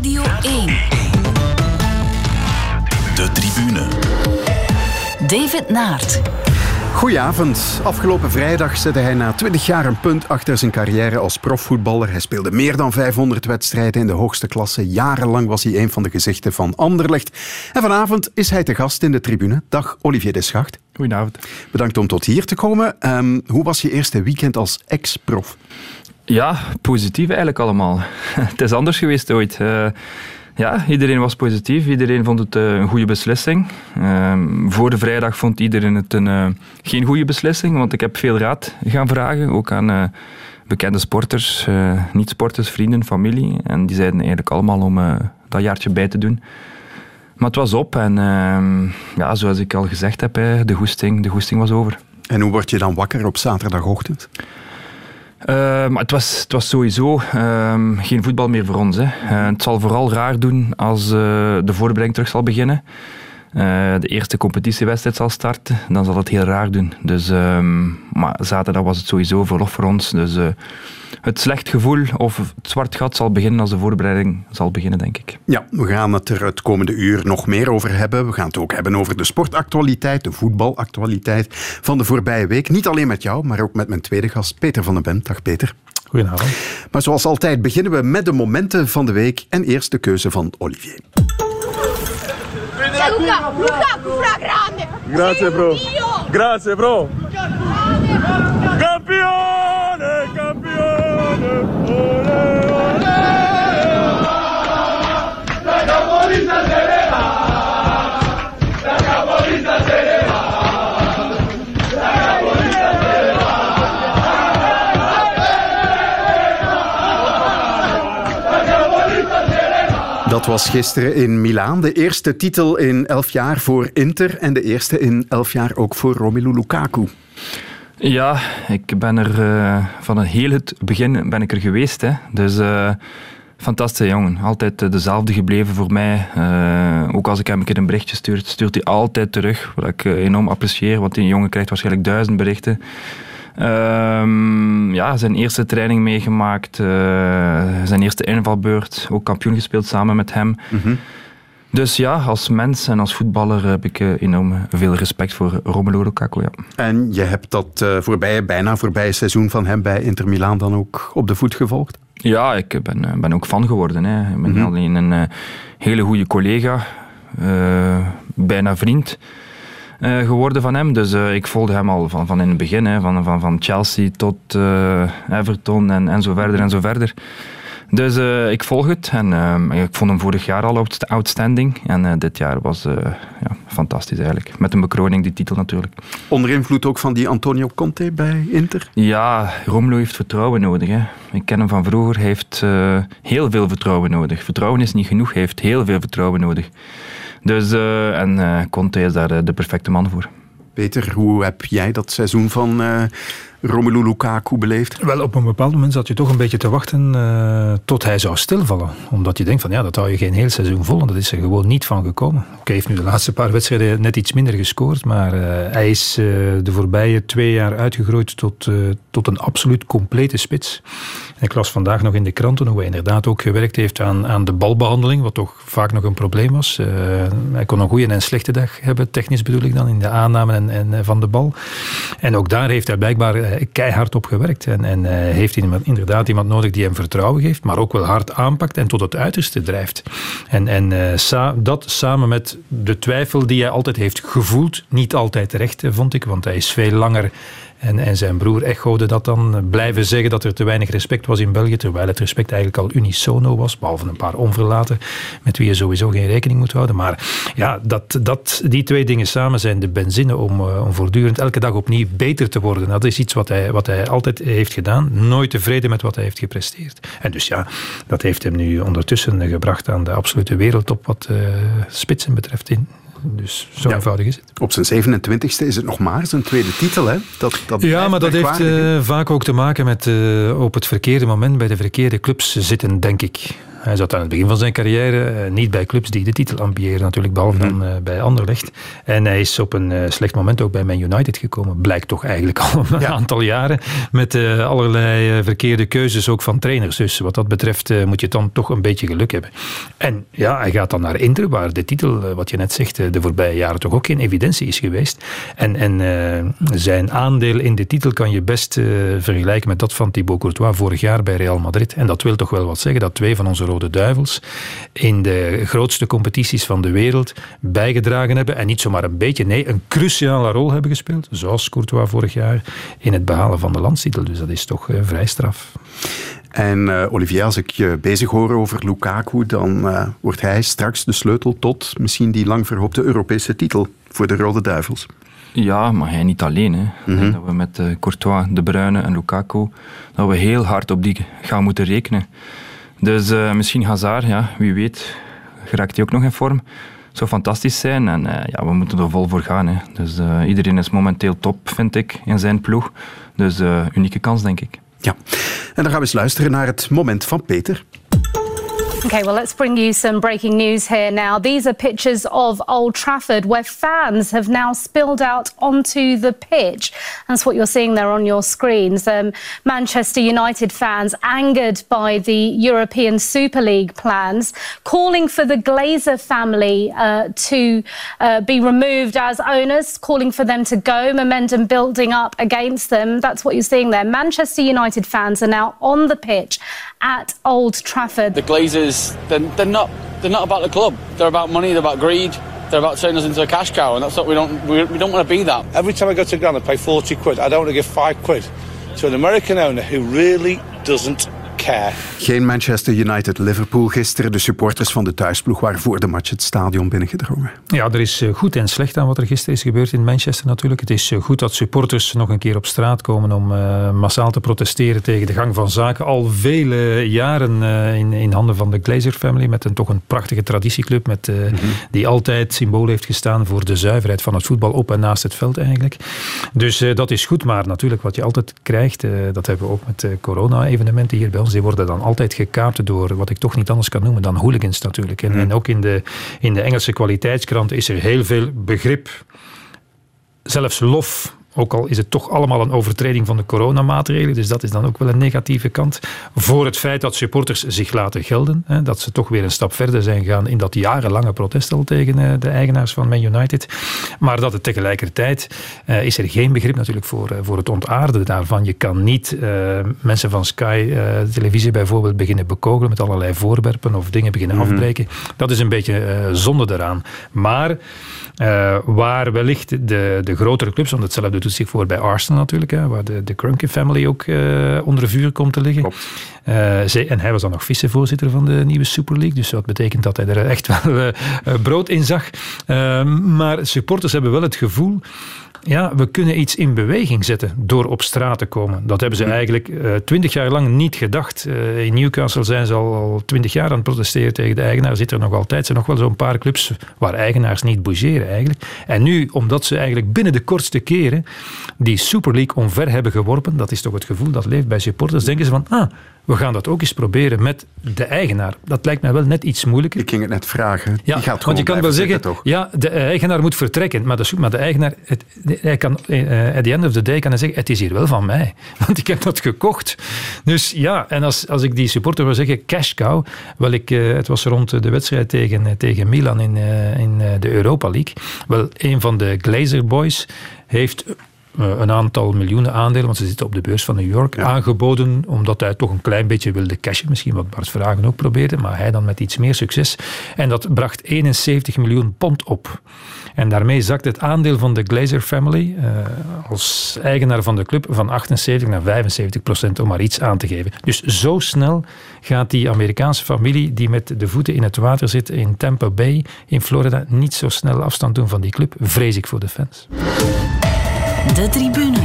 Radio 1. De tribune. David Naert. Goedenavond. Afgelopen vrijdag zette hij na 20 jaar een punt achter zijn carrière als profvoetballer. Hij speelde meer dan 500 wedstrijden in de hoogste klasse. Jarenlang was hij een van de gezichten van Anderlecht. En vanavond is hij te gast in de tribune. Dag Olivier Deschacht. Goedenavond. Bedankt om tot hier te komen. Um, hoe was je eerste weekend als ex-prof? Ja, positief eigenlijk allemaal. het is anders geweest ooit. Uh, ja, iedereen was positief. Iedereen vond het uh, een goede beslissing. Uh, voor de vrijdag vond iedereen het een, uh, geen goede beslissing, want ik heb veel raad gaan vragen, ook aan bekende sporters, niet-sporters, vrienden, familie. En die zeiden eigenlijk allemaal om dat jaartje bij te doen. Maar het was op en ehm, ja, zoals ik al gezegd heb, de goesting, de goesting was over. En hoe word je dan wakker op zaterdagochtend? Uh, maar het was, het was sowieso uh, geen voetbal meer voor ons. Hè. Uh, het zal vooral raar doen als uh, de voorbereiding terug zal beginnen. de eerste competitiewedstrijd zal starten, dan zal het heel raar doen. Dus, ehm, maar zaterdag was het sowieso verlof voor ons. Dus het slecht gevoel of het zwart gat zal beginnen als de voorbereiding zal beginnen, denk ik. Ja, we gaan het er het komende uur nog meer over hebben. We gaan het ook hebben over de sportactualiteit, de voetbalactualiteit van de voorbije week. Niet alleen met jou, maar ook met mijn tweede gast, Peter van den Bent. Dag Peter. Goedenavond. Maar zoals altijd beginnen we met de momenten van de week en eerst de keuze van Olivier. Luca, grande. Grazie bro. Grazie bro. Campione, Dat was gisteren in Milaan. De eerste titel in elf jaar voor Inter en de eerste in elf jaar ook voor Romelu Lukaku. Ja, ik ben er uh, van het heel het begin ben ik er geweest. Hè. Dus uh, fantastische jongen. Altijd dezelfde gebleven voor mij. Ook als ik hem een keer een berichtje stuur, stuurt hij altijd terug. Wat ik enorm apprecieer, want die jongen krijgt waarschijnlijk duizend berichten. Um, ja, zijn eerste training meegemaakt, zijn eerste invalbeurt, ook kampioen gespeeld samen met hem. Mm. Dus ja, als mens en als voetballer heb ik enorm veel respect voor Romelu Lukaku. Ja. En je hebt dat uh, voorbije, bijna voorbije seizoen van hem bij Inter Milaan dan ook op de voet gevolgd? Ja, ik ben, ben ook fan geworden. Hè. Ik ben -hmm. alleen een hele goede collega, uh, bijna vriend. Uh, geworden van hem. Dus uh, ik volgde hem al van, van in het begin, hè, van, van, van Chelsea tot uh, Everton en, en zo verder en zo verder. Dus uh, ik volg het en uh, ik vond hem vorig jaar al outstanding. En uh, dit jaar was ja, fantastisch eigenlijk. Met een bekroning, die titel natuurlijk. Onder invloed ook van die Antonio Conte bij Inter? Ja, Romelu heeft vertrouwen nodig. Hè. Ik ken hem van vroeger. Hij heeft heel veel vertrouwen nodig. Vertrouwen is niet genoeg, hij heeft heel veel vertrouwen nodig. Dus, en Conte is daar de perfecte man voor. Peter, hoe heb jij dat seizoen van Romelu Lukaku beleefd? Wel, op een bepaald moment zat je toch een beetje te wachten uh, tot hij zou stilvallen. Omdat je denkt van ja, dat hou je geen heel seizoen vol. En dat is er gewoon niet van gekomen. Hij heeft nu de laatste paar wedstrijden net iets minder gescoord. Maar uh, hij is uh, de voorbije twee jaar uitgegroeid tot, tot een absoluut complete spits. En ik las vandaag nog in de kranten hoe hij inderdaad ook gewerkt heeft aan, aan de balbehandeling. Wat toch vaak nog een probleem was. hij kon een goede en een slechte dag hebben. Technisch bedoel ik dan. In de aanname en, en van de bal. En ook daar heeft hij blijkbaar keihard op gewerkt. En, uh, heeft inderdaad iemand nodig die hem vertrouwen geeft, maar ook wel hard aanpakt en tot het uiterste drijft. En, en sa dat samen met de twijfel die hij altijd heeft gevoeld, niet altijd terecht, vond ik, want hij is veel langer en, en zijn broer echode dat dan, blijven zeggen dat er te weinig respect was in België, terwijl het respect eigenlijk al unisono was, behalve een paar onverlaten, met wie je sowieso geen rekening moet houden. Maar ja, dat, dat, die twee dingen samen zijn de benzine om, om voortdurend elke dag opnieuw beter te worden. Dat is iets wat hij, wat hij altijd heeft gedaan, nooit tevreden met wat hij heeft gepresteerd. En dus ja, dat heeft hem nu ondertussen gebracht aan de absolute wereldtop wat uh, spitsen betreft in, dus zo ja. eenvoudig is het. Op zijn 27e is het nog maar zijn tweede titel. Hè? Dat, dat ja, maar dat heeft uh, vaak ook te maken met uh, op het verkeerde moment bij de verkeerde clubs zitten, denk ik. Hij zat aan het begin van zijn carrière eh, niet bij clubs die de titel ambiëren, natuurlijk, behalve dan Mhm. uh, bij Anderlecht. En hij is op een uh, slecht moment ook bij Man United gekomen. Blijkt toch eigenlijk al een ja. aantal jaren. Met allerlei verkeerde keuzes ook van trainers. Dus wat dat betreft moet je dan toch een beetje geluk hebben. En ja, hij gaat dan naar Inter, waar de titel, wat je net zegt, de voorbije jaren toch ook geen evidentie is geweest. En, en zijn aandeel in de titel kan je best vergelijken met dat van Thibaut Courtois vorig jaar bij Real Madrid. En dat wil toch wel wat zeggen dat twee van onze Rode Duivels in de grootste competities van de wereld bijgedragen hebben. En niet zomaar een beetje, nee, een cruciale rol hebben gespeeld. Zoals Courtois vorig jaar in het behalen van de landstitel. Dus dat is toch uh, vrij straf. En uh, Olivier, als ik je bezig hoor over Lukaku, dan uh, wordt hij straks de sleutel tot misschien die lang verhoopte Europese titel voor de Rode Duivels. Ja, maar hij niet alleen. Hè. Mm-hmm. Dat we met uh, Courtois, De Bruyne en Lukaku dat we heel hard op die gaan moeten rekenen. Dus uh, misschien Hazard, ja, wie weet, geraakt hij ook nog in vorm. Zou fantastisch zijn en uh, ja, we moeten er vol voor gaan. Hè. Dus iedereen is momenteel top, vind ik, in zijn ploeg. Dus unieke kans, denk ik. Ja, en dan gaan we eens luisteren naar het moment van Peter. Okay, well, let's bring you some breaking news here now. These are pictures of Old Trafford where fans have now spilled out onto the pitch. That's what you're seeing there on your screens. Um, Manchester United fans angered by the European Super League plans, calling for the Glazer family uh, to uh, be removed as owners, calling for them to go, momentum building up against them. That's what you're seeing there. Manchester United fans are now on the pitch at Old Trafford. The Glazers, they're, they're not they're not about the club. They're about money. They're about greed. They're about turning us into a cash cow, and that's what we don't we, we don't want to be that. Every time I go to ground, I pay forty quid. I don't want to give five quid to an American owner who really doesn't care. Geen Manchester United-Liverpool gisteren. De supporters van de thuisploeg waren voor de match het stadion binnengedrongen. Ja, er is goed en slecht aan wat er gisteren is gebeurd in Manchester natuurlijk. Het is goed dat supporters nog een keer op straat komen om uh, massaal te protesteren tegen de gang van zaken. Al vele jaren uh, in, in handen van de Glazer family met een toch een prachtige traditieclub met, uh, mm-hmm. die altijd symbool heeft gestaan voor de zuiverheid van het voetbal op en naast het veld eigenlijk. Dus dat is goed, maar natuurlijk wat je altijd krijgt, dat hebben we ook met corona-evenementen hier bij ons die worden dan altijd gekaapt door wat ik toch niet anders kan noemen dan hooligans natuurlijk. En, mm. en ook in de, in de Engelse kwaliteitskranten is er heel veel begrip, zelfs lof ook al is het toch allemaal een overtreding van de coronamaatregelen. Dus dat is dan ook wel een negatieve kant. Voor het feit dat supporters zich laten gelden. Hè, dat ze toch weer een stap verder zijn gegaan in dat jarenlange protest al tegen de eigenaars van Man United. Maar dat het tegelijkertijd uh, is er geen begrip natuurlijk voor, uh, voor het ontaarden daarvan. Je kan niet uh, mensen van Sky televisie bijvoorbeeld beginnen bekogelen met allerlei voorwerpen of dingen beginnen mm-hmm. afbreken. Dat is een beetje zonde daaraan. Maar waar wellicht de, de grotere clubs, want hetzelfde doet zich voor bij Arsenal natuurlijk, hè, waar de, de Crunke family ook uh, onder vuur komt te liggen. Uh, zij, en hij was dan nog vicevoorzitter van de nieuwe Super League, dus dat betekent dat hij er echt wel brood in zag. maar supporters hebben wel het gevoel ja, we kunnen iets in beweging zetten door op straat te komen. Dat hebben ze eigenlijk twintig uh, jaar lang niet gedacht. Uh, in Newcastle zijn ze al twintig jaar aan het protesteren tegen de eigenaar. Zit er nog altijd. Er zijn nog wel zo'n paar clubs waar eigenaars niet bougeren eigenlijk. En nu, omdat ze eigenlijk binnen de kortste keren die Super League omver hebben geworpen, dat is toch het gevoel dat leeft bij supporters, denken ze van, ah, we gaan dat ook eens proberen met de eigenaar. Dat lijkt mij wel net iets moeilijker. Ik ging het net vragen. Ja, Die gaat want je kan wel zeggen, toch? ja, de eigenaar moet vertrekken, maar de, maar de eigenaar, het, hij kan, uh, at the end of the day kan hij zeggen, het is hier wel van mij, want ik heb dat gekocht. Dus ja, en als, als ik die supporter wil zeggen, cash cow, wel ik, uh, het was rond de wedstrijd tegen, tegen Milan in, uh, in de Europa League, wel een van de Glazer boys heeft een aantal miljoenen aandelen, want ze zitten op de beurs van New York, ja. aangeboden omdat hij toch een klein beetje wilde cashen. Misschien wat Bart Vragen ook probeerde, maar hij dan met iets meer succes. En dat bracht 71 miljoen pond op. En daarmee zakt het aandeel van de Glazer family uh, als eigenaar van de club van 78 naar 75 procent, om maar iets aan te geven. Dus zo snel gaat die Amerikaanse familie, die met de voeten in het water zit in Tampa Bay in Florida, niet zo snel afstand doen van die club, vrees ik voor de fans. De tribune.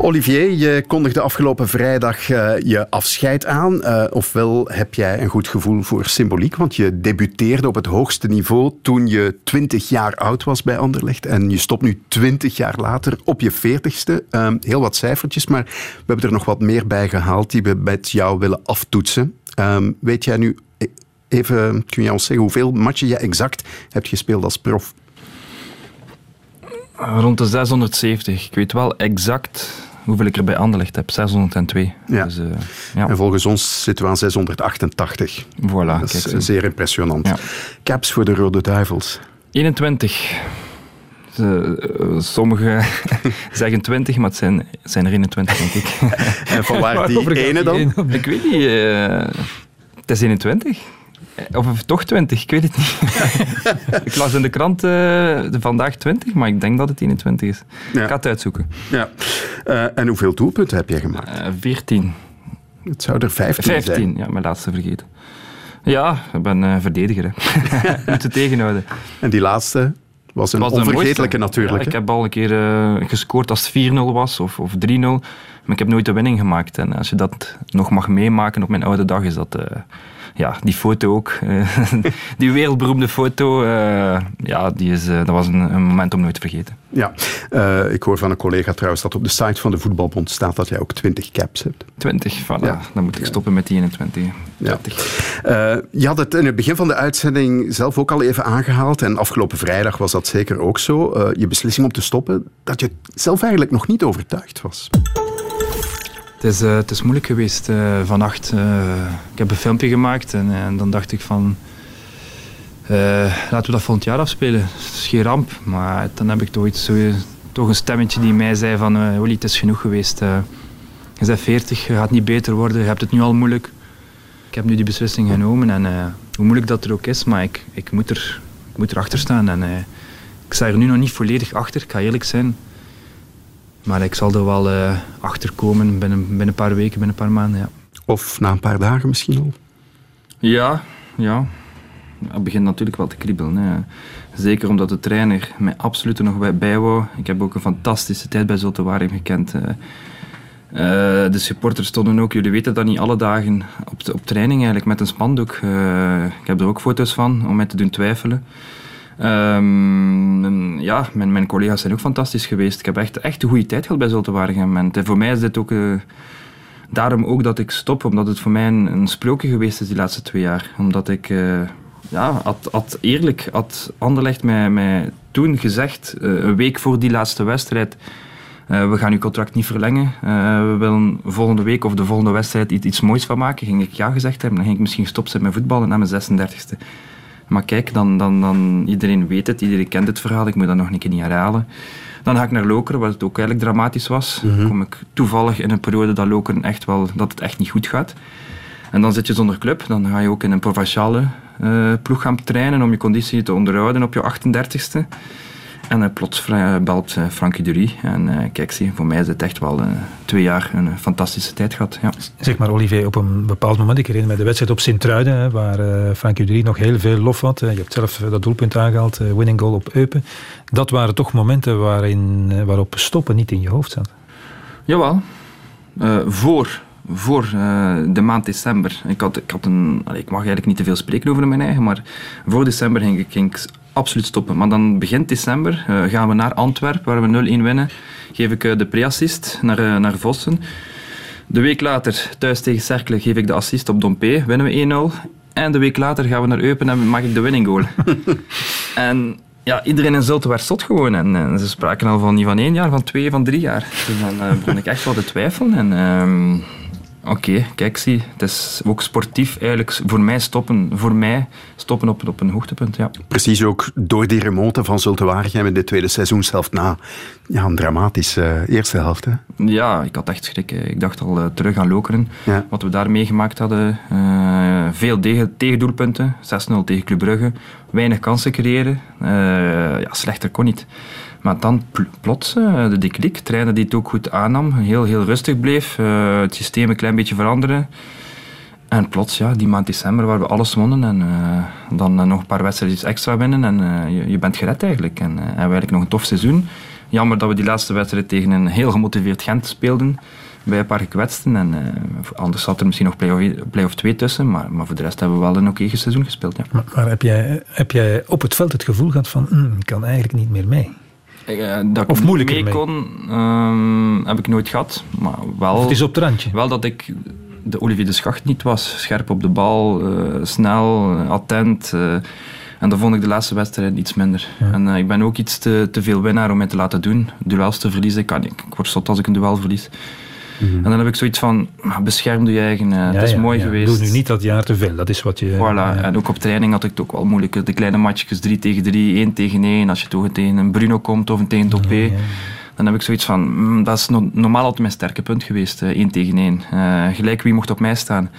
Olivier, je kondigde afgelopen vrijdag uh, je afscheid aan. Uh, ofwel heb jij een goed gevoel voor symboliek, want je debuteerde op het hoogste niveau toen je 20 jaar oud was bij Anderlecht. En je stopt nu 20 jaar later op je 40ste. Uh, heel wat cijfertjes, maar we hebben er nog wat meer bij gehaald die we met jou willen aftoetsen. Ehm, weet jij nu, e- even, kun je ons zeggen hoeveel matchen je exact hebt gespeeld als prof? Rond de 670. Ik weet wel exact hoeveel ik er bij Anderlecht heb. 602. Ja. Dus, eh, ja. En volgens ons zitten we aan 688. Voilà, Dat is zo. zeer impressionant. Ja. Caps voor de Rode Duivels. 21. Ze- eh, Sommigen zeggen 20, maar het zijn, zijn er 21, denk ik. En van waar die ene dan? ik weet niet. eh, het is 21. Of, toch 20, ik weet het niet. ik las in de krant de vandaag 20, maar ik denk dat het 21 is. Ja. Ik ga het uitzoeken. Ja. Eh, en hoeveel doelpunten heb jij gemaakt? Eh 14. Het zou er 15, 15, zijn. ja, mijn laatste vergeten. Ja, ik ben verdediger. Hè. Moet het tegenhouden. En die laatste was een was onvergetelijke natuurlijk. Ja, ik heb al een keer gescoord als het 4-0 was of, of 3-0. Maar ik heb nooit de winning gemaakt. En als je dat nog mag meemaken op mijn oude dag, is dat... ja, die foto ook. die wereldberoemde foto. eh, ja, die is, eh, dat was een, een moment om nooit te vergeten. Ja. Eh, ik hoor van een collega trouwens dat op de site van de Voetbalbond staat dat jij ook 20 caps hebt. 20, voilà. Ja. Dan moet ik stoppen met die 21. Ja. 30. Je had het in het begin van de uitzending zelf ook al even aangehaald. En afgelopen vrijdag was dat zeker ook zo. Je beslissing om te stoppen, dat je zelf eigenlijk nog niet overtuigd was. Het is, eh, het is moeilijk geweest eh, vannacht. eh, ik heb een filmpje gemaakt en, en dan dacht ik van... laten we dat volgend jaar afspelen. Het is geen ramp. Maar dan heb ik toch, iets, toch een stemmetje die mij zei van... Willy, het is genoeg geweest. je bent 40, je gaat niet beter worden. Je hebt het nu al moeilijk. Ik heb nu die beslissing genomen. En hoe moeilijk dat er ook is, maar ik, ik, moet, er, ik moet erachter staan. En, ik sta er nu nog niet volledig achter, ik ga eerlijk zijn. Maar ik zal er wel eh achter komen binnen, binnen een paar weken, binnen een paar maanden. Ja, Of na een paar dagen misschien al. ja. ja. Het begint natuurlijk wel te kriebelen. Hè. Zeker omdat de trainer mij absoluut er nog bij, bij wou. Ik heb ook een fantastische tijd bij Zulte Waregem gekend. eh. Eh, de supporters stonden ook, jullie weten dat niet alle dagen op, de- op training eigenlijk met een spandoek. Eh, ik heb er ook foto's van om mij te doen twijfelen. Ehm, ja, mijn, mijn collega's zijn ook fantastisch geweest. Ik heb echt, echt een goede tijd gehad bij Zulte Waregem. En voor mij is dit ook... eh, daarom ook dat ik stop, omdat het voor mij een, sprookje geweest is die laatste twee jaar. Omdat ik, eh, ja, had, had eerlijk, had Anderlecht mij, mij toen gezegd, eh, een week voor die laatste wedstrijd, we gaan uw contract niet verlengen. We willen volgende week of de volgende wedstrijd iets, iets moois van maken. Ging ik ja gezegd hebben, dan ging ik misschien zijn met voetballen na mijn 36e. Maar kijk, dan, dan, dan, iedereen weet het, iedereen kent het verhaal, ik moet dat nog een keer niet herhalen. Dan ga ik naar Lokeren, wat het ook eigenlijk dramatisch was. Dan kom ik toevallig in een periode dat Lokeren echt wel, dat het echt niet goed gaat. En dan zit je zonder club, dan ga je ook in een provinciale eh, ploeg gaan trainen om je conditie te onderhouden op je 38ste. En eh, plots vra- belt eh, Frankie Dury. En eh, kijk, zie, voor mij is het echt wel eh, twee jaar een eh, fantastische tijd gehad. Ja. Zeg maar, Olivier, op een bepaald moment, ik herinner me de wedstrijd op Sint-Truiden, waar eh Frank Udry nog heel veel lof had. Eh, Je hebt zelf dat doelpunt aangehaald, eh, winning goal op Eupen. Dat waren toch momenten waarin, eh, waarop stoppen niet in je hoofd zat. Jawel. Eh, voor voor eh, de maand december. Ik, had, ik, had een, ik mag eigenlijk niet te veel spreken over mijn eigen, maar voor december ging ik, ging ik absoluut stoppen. Maar dan begint december, eh, gaan we naar Antwerpen, waar we 0-1 winnen. Geef ik eh, de pre-assist naar, eh, naar Vossen. De week later, thuis tegen Cercle, geef ik de assist op Dompe, winnen we 1-0. En de week later gaan we naar Eupen en maak ik de winning goal. en ja, iedereen in Zulte werd zot gewoon. En, en ze spraken al van niet van één jaar, van twee, van drie jaar. Dus dan begon ik echt wel te twijfelen. En ehm, oké, kijk, zie, het is ook sportief eigenlijk voor mij stoppen, voor mij stoppen op, op een hoogtepunt, ja. Precies ook door die remonte van Zulte Waregem in de tweede seizoenshelft na ja, een dramatische eh, eerste helft. Hè? Ja, ik had echt schrik. Ik dacht al eh, terug aan Lokeren. Ja. Wat we daar meegemaakt hadden. eh, veel tegen, tegendoelpunten. 6-0 tegen Club Brugge. Weinig kansen creëren. Ja, slechter kon niet. Maar dan pl- plots eh, de deklik. Trainer die het ook goed aannam. Heel, heel rustig bleef. eh, het systeem een klein beetje veranderen. En plots, ja, die maand december waar we alles wonnen. En eh, dan nog een paar wedstrijdjes extra winnen. En je, je bent gered eigenlijk. En hebben we eigenlijk nog een tof seizoen. Jammer dat we die laatste wedstrijd tegen een heel gemotiveerd Gent speelden. Bij een paar gekwetsten. En anders zat er misschien nog play-off play 2 tussen. Maar, maar voor de rest hebben we wel een oké seizoen gespeeld. Ja. Maar, heb, jij, heb jij op het veld het gevoel gehad van, "Hmm, ik kan eigenlijk niet meer mee? Eh, dat ik Of moeilijker mee mee? kon, ehm, heb ik nooit gehad. Maar wel, Of het is op het randje? wel dat ik de Olivier de Schacht niet was. Scherp op de bal, eh, snel, eh, attent. en dat vond ik de laatste wedstrijd iets minder. En ik ben ook iets te, te veel winnaar om mij te laten doen. Duels te verliezen, ik, kan, niet. ik word zot als ik een duel verlies. En dan heb ik zoiets van, ah, bescherm je eigen. eh, het is ja, mooi ja. geweest. Doe nu niet dat jaar te veel, dat is wat je... Voilà, ja. en ook op training had ik het ook wel moeilijk. De kleine matchjes, 3 tegen 3, 1 tegen 1. Als je toch tegen een Bruno komt of een tegen Topé, dan heb ik zoiets van, mm, dat is no- normaal altijd mijn sterke punt geweest, eh, 1 tegen 1. Eh, gelijk wie mocht op mij staan.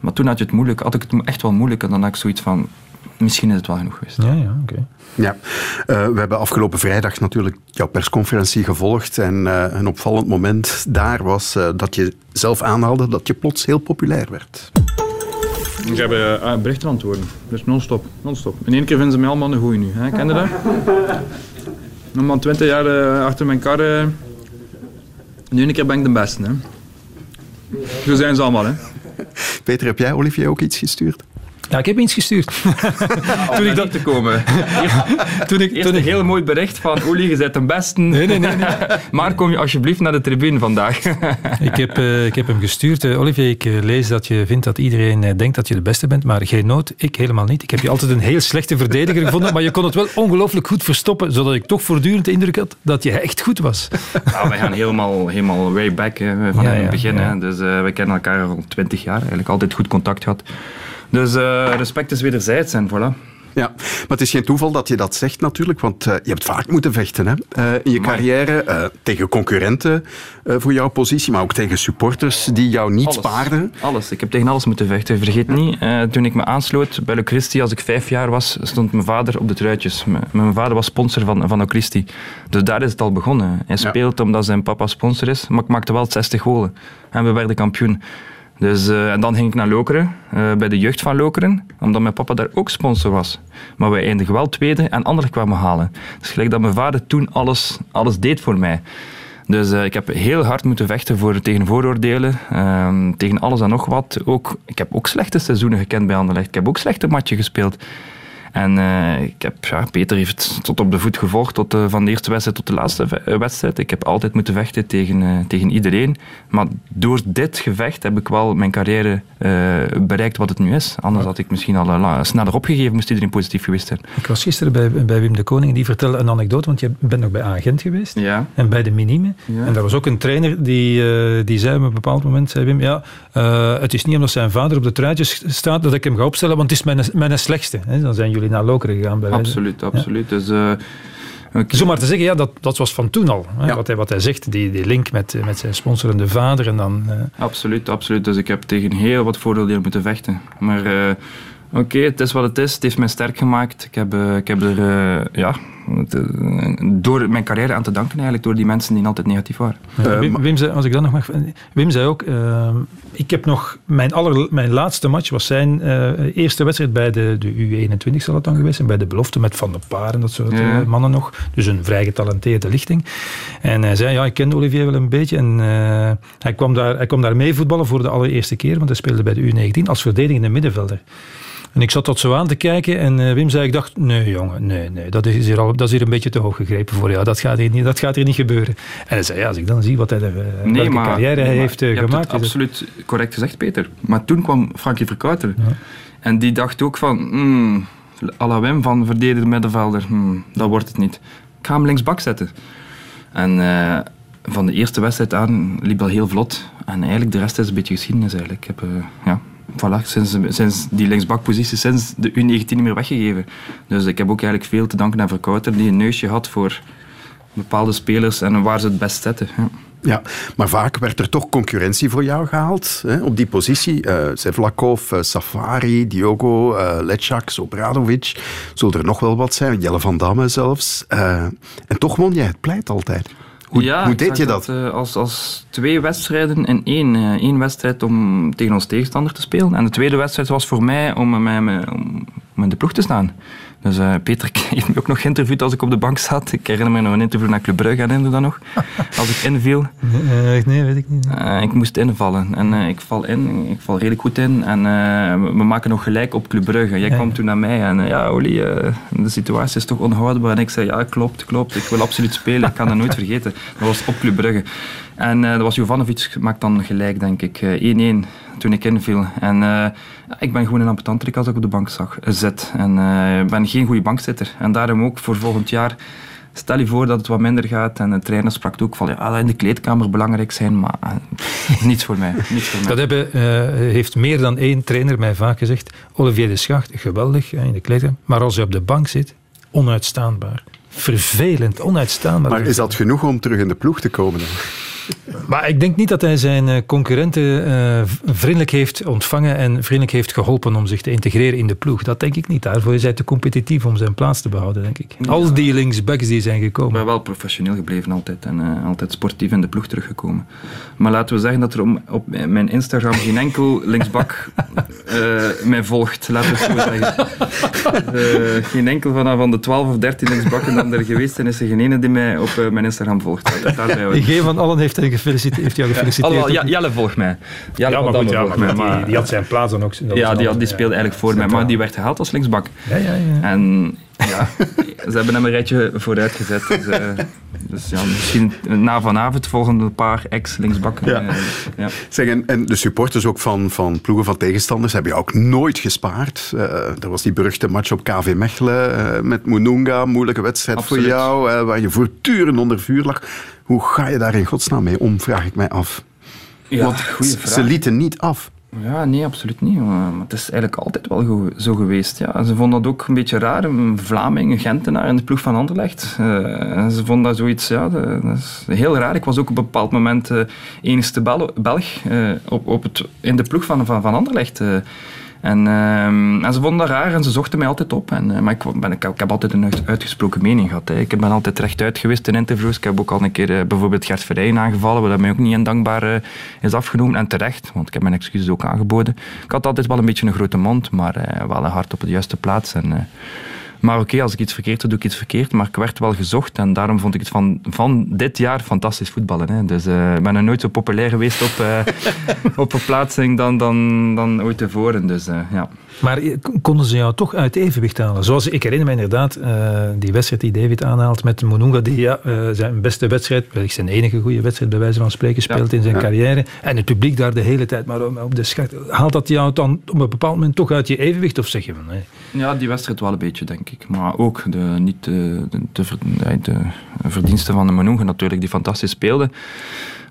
Maar toen had je het moeilijk, had ik het echt wel moeilijk. En dan had ik zoiets van, misschien is het wel genoeg geweest. Ja, ja, oké. Ja, Eh, we hebben afgelopen vrijdag natuurlijk jouw persconferentie gevolgd. En eh, een opvallend moment daar was eh, dat je zelf aanhaalde dat je plots heel populair werd. Ik heb uh, berichten antwoorden, dus non-stop. non-stop. In één keer vinden ze mij allemaal een goeie nu. Hè? Ken je dat? Nog maar 20 jaar achter mijn kar. eh, in één keer ben ik de beste. Hè? Zo zijn ze allemaal. Hè? Peter, heb jij Olivier ook iets gestuurd? Ja, ik heb iets gestuurd. Toen ik dat te komen. toen ik, Eerst een heel mooi bericht van Olie, je bent de beste. Nee, nee, nee. nee. maar kom je alsjeblieft naar de tribune vandaag. ik, heb, eh, ik heb hem gestuurd. Eh, Olivier, ik eh, lees dat je vindt dat iedereen denkt dat je de beste bent, maar geen nood. Ik helemaal niet. Ik heb je altijd een heel slechte verdediger gevonden, maar je kon het wel ongelooflijk goed verstoppen, zodat ik toch voortdurend de indruk had dat je echt goed was. Ja, wij gaan helemaal, helemaal way back hè, van in het begin. Hè. Dus we kennen elkaar al twintig jaar, eigenlijk altijd goed contact gehad. Dus eh, respect is wederzijds en voilà. Ja, maar het is geen toeval dat je dat zegt natuurlijk, want eh, je hebt vaak moeten vechten hè? eh, in je carrière tegen concurrenten voor jouw positie, maar ook tegen supporters die jou niet Alles. spaarden. Alles. Ik heb tegen alles moeten vechten. Vergeet niet, toen ik me aansloot bij Le Christi, als ik vijf jaar was, stond mijn vader op de truitjes. M- Mijn vader was sponsor van, van Le Christi. Dus daar is het al begonnen. Hij Ja. speelt omdat zijn papa sponsor is, maar ik maakte wel 60 golen. En we werden kampioen. Dus, eh, en dan ging ik naar Lokeren, eh, bij de jeugd van Lokeren, omdat mijn papa daar ook sponsor was. Maar wij eindigen wel tweede en anderen kwamen halen. Dus gelijk dat mijn vader toen alles, alles deed voor mij. Dus eh, ik heb heel hard moeten vechten voor, tegen vooroordelen, ehm, tegen alles en nog wat. Ook, ik heb ook slechte seizoenen gekend bij Anderlecht. Ik heb ook slechte matchen gespeeld. En eh, ik heb, ja, Peter heeft het tot op de voet gevolgd, tot, eh, van de eerste wedstrijd tot de laatste eh, wedstrijd. Ik heb altijd moeten vechten tegen, tegen iedereen. Maar door dit gevecht heb ik wel mijn carrière bereikt wat het nu is. Anders had ik misschien al sneller opgegeven, moest iedereen positief geweest zijn. Ik was gisteren bij, bij Wim de Koning, die vertelde een anekdote, want je bent nog bij Agent geweest. Ja. En bij de Minime. Ja. En daar was ook een trainer die, die zei op een bepaald moment, zei Wim, ja, het is niet omdat zijn vader op de truitjes staat dat ik hem ga opstellen, want het is mijn, mijn slechtste. Hè. Dan zijn jullie naar Lokeren gegaan. Bij wijze. Absoluut, absoluut. Dus, eh, oké. Zomaar te zeggen, ja, dat, dat was van toen al. Hè, Ja. wat, hij, wat hij zegt, die, die link met, met zijn sponsorende vader. En dan, eh, Absoluut, absoluut. Dus ik heb tegen heel wat vooroordelen moeten vechten. Maar oké, het is wat het is. Het heeft mij sterk gemaakt. Ik heb, eh, ik heb er eh, ja, het, eh, door mijn carrière aan te danken eigenlijk, door die mensen die altijd negatief waren. Wim, zei, als ik dat nog mag... Wim zei ook, eh, ik heb nog... Mijn, aller, mijn laatste match was zijn eh, eerste wedstrijd bij de, de U21 zal het dan geweest zijn, bij de belofte met Van der Paar en dat soort Ja. mannen nog. Dus een vrij getalenteerde lichting. En hij zei, ja, ik kende Olivier wel een beetje en eh, hij, kwam daar, hij kwam daar mee voetballen voor de allereerste keer, want hij speelde bij de U19 als verdedigende middenvelder. En ik zat dat zo aan te kijken en eh, Wim zei, ik dacht, nee jongen, nee, nee, dat is, hier al, dat is hier een beetje te hoog gegrepen voor jou. Dat gaat hier niet, dat gaat hier niet gebeuren. En hij zei, ja, als ik dan zie wat hij eh, welke carrière hij maar heeft eh, je hebt gemaakt. het absoluut correct gezegd, Peter. Maar toen kwam Frankie Verkouter. En die dacht ook van, hmm, à la Wim van verdedigde middenvelder, hmm, dat wordt het niet. Ik ga hem linksbak zetten. En eh, van de eerste wedstrijd aan liep dat heel vlot. En eigenlijk de rest is een beetje geschiedenis eigenlijk. Ik heb, eh, ja, voilà, sinds, sinds die linksbakpositie, sinds de U19 niet meer weggegeven. Dus ik heb ook eigenlijk veel te danken aan Verkouter, die een neusje had voor bepaalde spelers en waar ze het best zetten. Ja. Ja, maar vaak werd er toch concurrentie voor jou gehaald hè, op die positie. Eh Zevlakov, eh, Safari, Diogo, eh Lecak, Sobradovic. Zullen er nog wel wat zijn? Jelle van Damme zelfs. En toch won jij het pleit altijd. Hoe, ja, hoe ik deed je dat? eh, als, als twee wedstrijden in één. eh, één wedstrijd om tegen ons tegenstander te spelen. En de tweede wedstrijd was voor mij om, eh, om in de ploeg te staan. Dus eh, Peter heeft me ook nog geïnterviewd als ik op de bank zat. Ik herinner me nog een interview naar Club Brugge, herinner dat nog? Als ik inviel. Eh, nee, weet ik niet. Eh, ik moest invallen. En eh, ik val in. Ik val redelijk goed in. En we- maken nog gelijk op Club Brugge. Jij Ja. kwam toen naar mij en ja, Oli, de situatie is toch onhoudbaar. En ik zei, ja, klopt, klopt. Ik wil absoluut spelen. Ik kan dat nooit vergeten. Dat was op Club Brugge. En uh, dat was Jovanovic maakt dan gelijk, denk ik. 1-1 uh, toen ik inviel. En uh, ik ben gewoon een ambetanterik als ik op de bank zag, zit. En ik ben geen goede bankzitter. En daarom ook voor volgend jaar Stel je voor dat het wat minder gaat en de trainer sprak ook van ja, in de kleedkamer belangrijk zijn, maar uh, niets voor mij. Niets voor mij. Dat hebben, uh, heeft meer dan één trainer mij vaak gezegd. Olivier de Schacht, geweldig in de kleedkamer, maar als je op de bank zit, onuitstaanbaar. Vervelend, onuitstaanbaar. Maar is dat genoeg om terug in de ploeg te komen? Dan? Maar ik denk niet dat hij zijn eh, concurrenten uh, vriendelijk heeft ontvangen en vriendelijk heeft geholpen om zich te integreren in de ploeg. Dat denk ik niet. Daarvoor is hij te competitief om zijn plaats te behouden, denk ik. Al die linksbacks die zijn gekomen. Ik ben wel professioneel gebleven altijd en uh, altijd sportief in de ploeg teruggekomen. Maar laten we zeggen dat er om, op mijn Instagram geen enkel linksbak mij volgt, laten we zo zeggen. geen enkel van, van de 12 of 13 linksbakken dan er geweest zijn, is er geen ene die mij op mijn Instagram volgt. Geen van allen heeft gefeliciteerd, heeft jou gefeliciteerd. Allemaal, ja, Jelle volgt mij. Jelle ja, maar goed, ja, mij, maar die, die, had zijn plaats dan ook. Ja, die, had, die speelde eigenlijk voor mij, maar die werd gehaald als linksbak. Ja, ja, ja. En ja, ze hebben hem een rijtje vooruit gezet. Dus, uh, dus ja, misschien na vanavond volgende paar ex-linksbakken. Ja. Uh, ja. Zeg, en, en, de supporters ook van, van ploegen van tegenstanders hebben je ook nooit gespaard. Uh, er was die beruchte match op KV Mechelen met Mununga, moeilijke wedstrijd Absoluut. voor jou, waar je voortdurend onder vuur lag. Hoe ga je daar in godsnaam mee om, vraag ik mij af. Ja, Want vraag. ze lieten niet af. Ja, nee, absoluut niet. Maar het is eigenlijk altijd wel zo geweest. Ja. Ze vonden dat ook een beetje raar, een Vlaming, een Gentenaar in de ploeg van Anderlecht. Uh, ze vonden dat zoiets, ja, dat is heel raar. Ik was ook op een bepaald moment uh, enigste Belg uh, op, op het, in de ploeg van, van, van Anderlecht. En, uh, en, ze vonden dat raar en ze zochten mij altijd op. En, uh, maar ik, ben, ik, heb altijd een uitgesproken mening gehad. Hè. Ik ben altijd rechtuit geweest in interviews. Ik heb ook al een keer uh, bijvoorbeeld Gert Verrijen aangevallen, wat mij ook niet ondankbaar uh, is afgenomen. En terecht, want ik heb mijn excuses ook aangeboden. Ik had altijd wel een beetje een grote mond, maar wel een hart op de juiste plaats. En, maar oké, als ik iets verkeerd doe, doe ik iets verkeerd. Maar ik werd wel gezocht en daarom vond ik het van, van dit jaar fantastisch voetballen. Hè. Dus uh, ik ben er nooit zo populair geweest op, uh, op verplaatsing dan, dan, dan ooit tevoren. Dus, uh, ja. Maar konden ze jou toch uit evenwicht halen? Zoals ik herinner me inderdaad die wedstrijd die David aanhaalt met Monunga, die ja, zijn beste wedstrijd, wellicht zijn enige goede wedstrijd bij wijze van spreken, speelt ja. in zijn ja. carrière. En het publiek daar de hele tijd maar op de schacht. Haalt dat jou dan op een bepaald moment toch uit je evenwicht? Of zeg je van nee? Ja, die wedstrijd wel een beetje, denk ik. Maar ook de, niet de, de, de, de verdiensten van de Monunga natuurlijk, die fantastisch speelde.